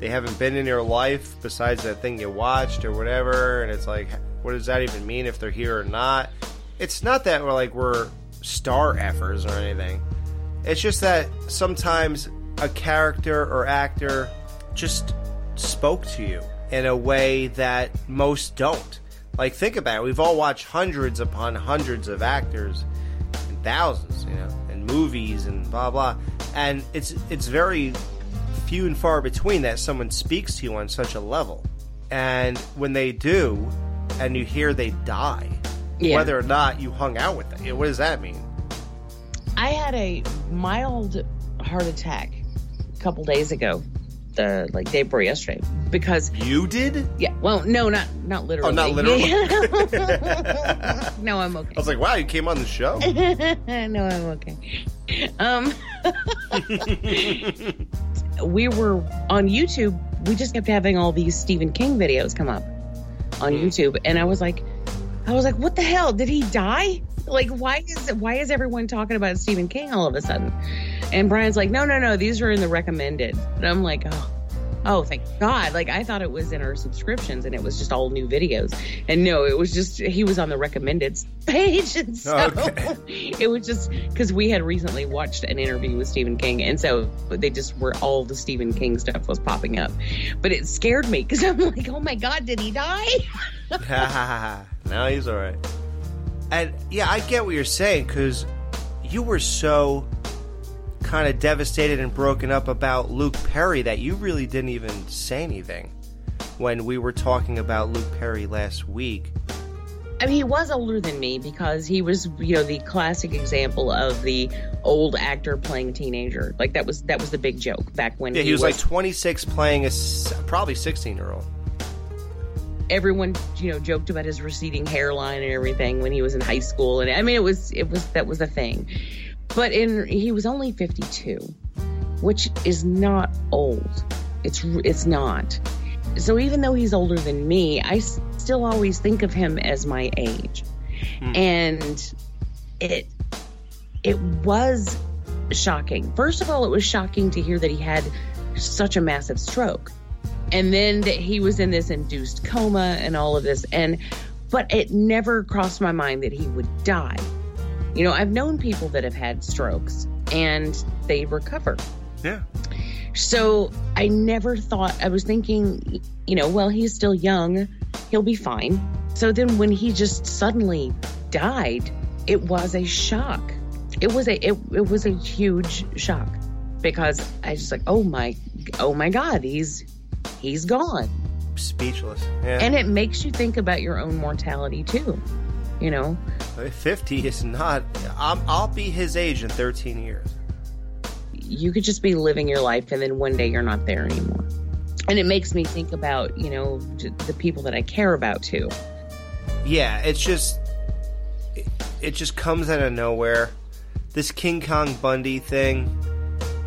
They haven't been in your life besides that thing you watched or whatever. And it's like, what does that even mean if they're here or not? It's not that we're like we're star effers or anything. It's just that sometimes a character or actor just spoke to you in a way that most don't. Like think about it. We've all watched hundreds upon hundreds of actors and thousands, you know, and movies and blah blah. And it's it's very few and far between that someone speaks to you on such a level. And when they do, and you hear they die, Yeah. whether or not you hung out with them, what does that mean? I had a mild heart attack a couple days ago. the like day before yesterday because you did. Yeah. Well, no, not not literally. Oh, not literally. <laughs> no, I'm okay. I was like, wow, you came on the show. <laughs> no, I'm okay. Um, <laughs> we were on YouTube. We just kept having all these Stephen King videos come up on YouTube, and I was like, I was like, what the hell? Did he die? Like, why is why is everyone talking about Stephen King all of a sudden? And Brian's like, no, no, no, these are in the recommended. And I'm like, oh. Oh, thank God. Like, I thought it was in our subscriptions and it was just all new videos. And no, it was just, he was on the recommended <laughs> page. And so Okay. <laughs> it was just because we had recently watched an interview with Stephen King. And so they just were all the Stephen King stuff was popping up. But it scared me because <laughs> I'm like, oh my God, did he die? No, he's all right. And yeah, I get what you're saying because you were so kind of devastated and broken up about Luke Perry that you really didn't even say anything when we were talking about Luke Perry last week. I mean, he was older than me because he was, you know, the classic example of the old actor playing a teenager. Like that was that was the big joke back when Yeah, he, was, like 26 playing a probably 16 year old. Everyone, you know, joked about his receding hairline and everything when he was in high school, and I mean, it was it was that was a thing. But in he was only 52, which is not old. It's it's not. So even though he's older than me, i still always think of him as my age. Hmm. And it it was shocking. First of all, it was shocking to hear that he had such a massive stroke. And then that he was in this induced coma and all of this and but it never crossed my mind that he would die. You know, I've known people that have had strokes and they recover. Yeah. So I never thought, I was thinking, you know, well, he's still young, he'll be fine. So then when he just suddenly died, it was a shock. It was a it, it was a huge shock because I just like, oh my oh my god, he's he's gone. Speechless. Yeah. And it makes you think about your own mortality too. You know, 50 is not. I'm, I'll be his age in 13 years. you could just be living your life and then one day you're not there anymore. And it makes me think about, you know, the people that I care about too. Yeah, it's just it, it just comes out of nowhere. This King Kong Bundy thing.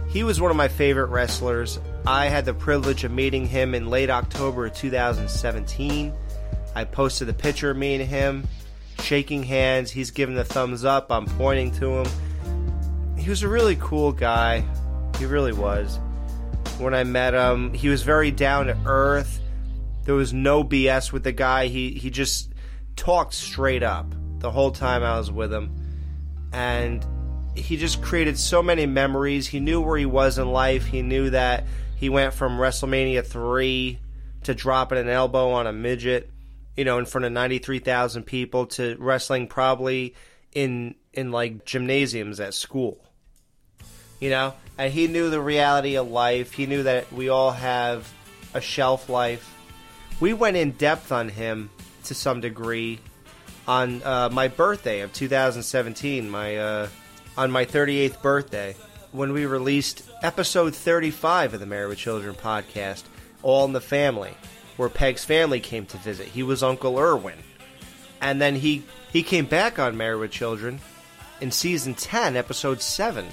He was one of my favorite wrestlers. I had the privilege of meeting him in late October of 2017. I posted a picture of me and him shaking hands. He's giving the thumbs up. I'm pointing to him. He was a really cool guy. He really was. When I met him, he was very down to earth. There was no BS with the guy. He he just talked straight up the whole time I was with him. And he just created so many memories. He knew where he was in life. He knew that he went from WrestleMania 3 to dropping an elbow on a midget, you know, in front of 93,000 people to wrestling probably in in like gymnasiums at school. You know, and he knew the reality of life. He knew that we all have a shelf life. We went in depth on him to some degree on uh, my birthday of 2017, my uh, on my 38th birthday, when we released episode 35 of the Married with Children podcast, All in the Family, where Peg's family came to visit. He was Uncle Irwin, and then he he came back on Married with Children in season 10, episode 7,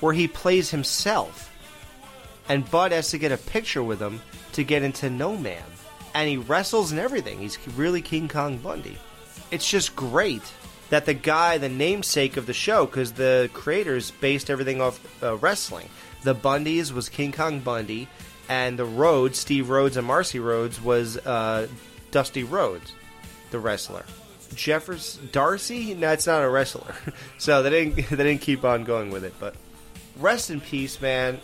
where he plays himself. And Bud has to get a picture with him to get into No Ma'am. And he wrestles and everything. He's really King Kong Bundy. It's just great that the guy, the namesake of the show, because the creators based everything off uh, wrestling. The Bundys was King Kong Bundy, and the Rhodes, Steve Rhodes and Marcy Rhodes, was uh, Dusty Rhodes, the wrestler. Jeffers D'Arcy? No, it's not a wrestler. <laughs> so they didn't <laughs> they didn't keep on going with it. But rest in peace, man.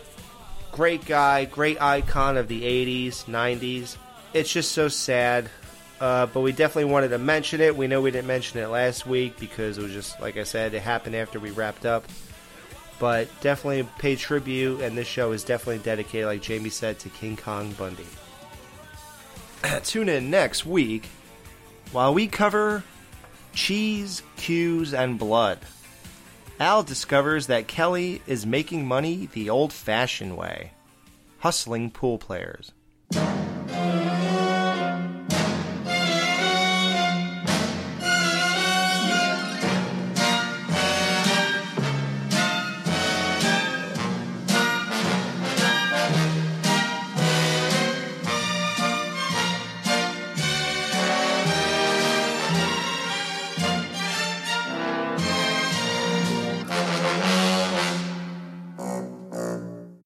Great guy, great icon of the '80s, '90s. It's just so sad. Uh, but we definitely wanted to mention it. We know we didn't mention it last week because it was just like I said, it happened after we wrapped up. But definitely pay tribute, and this show is definitely dedicated, like Jamie said, to King Kong Bundy. <clears throat> Tune in next week while we cover cheese, cues, and blood. Al discovers that Kelly is making money the old fashioned way. hustling pool players.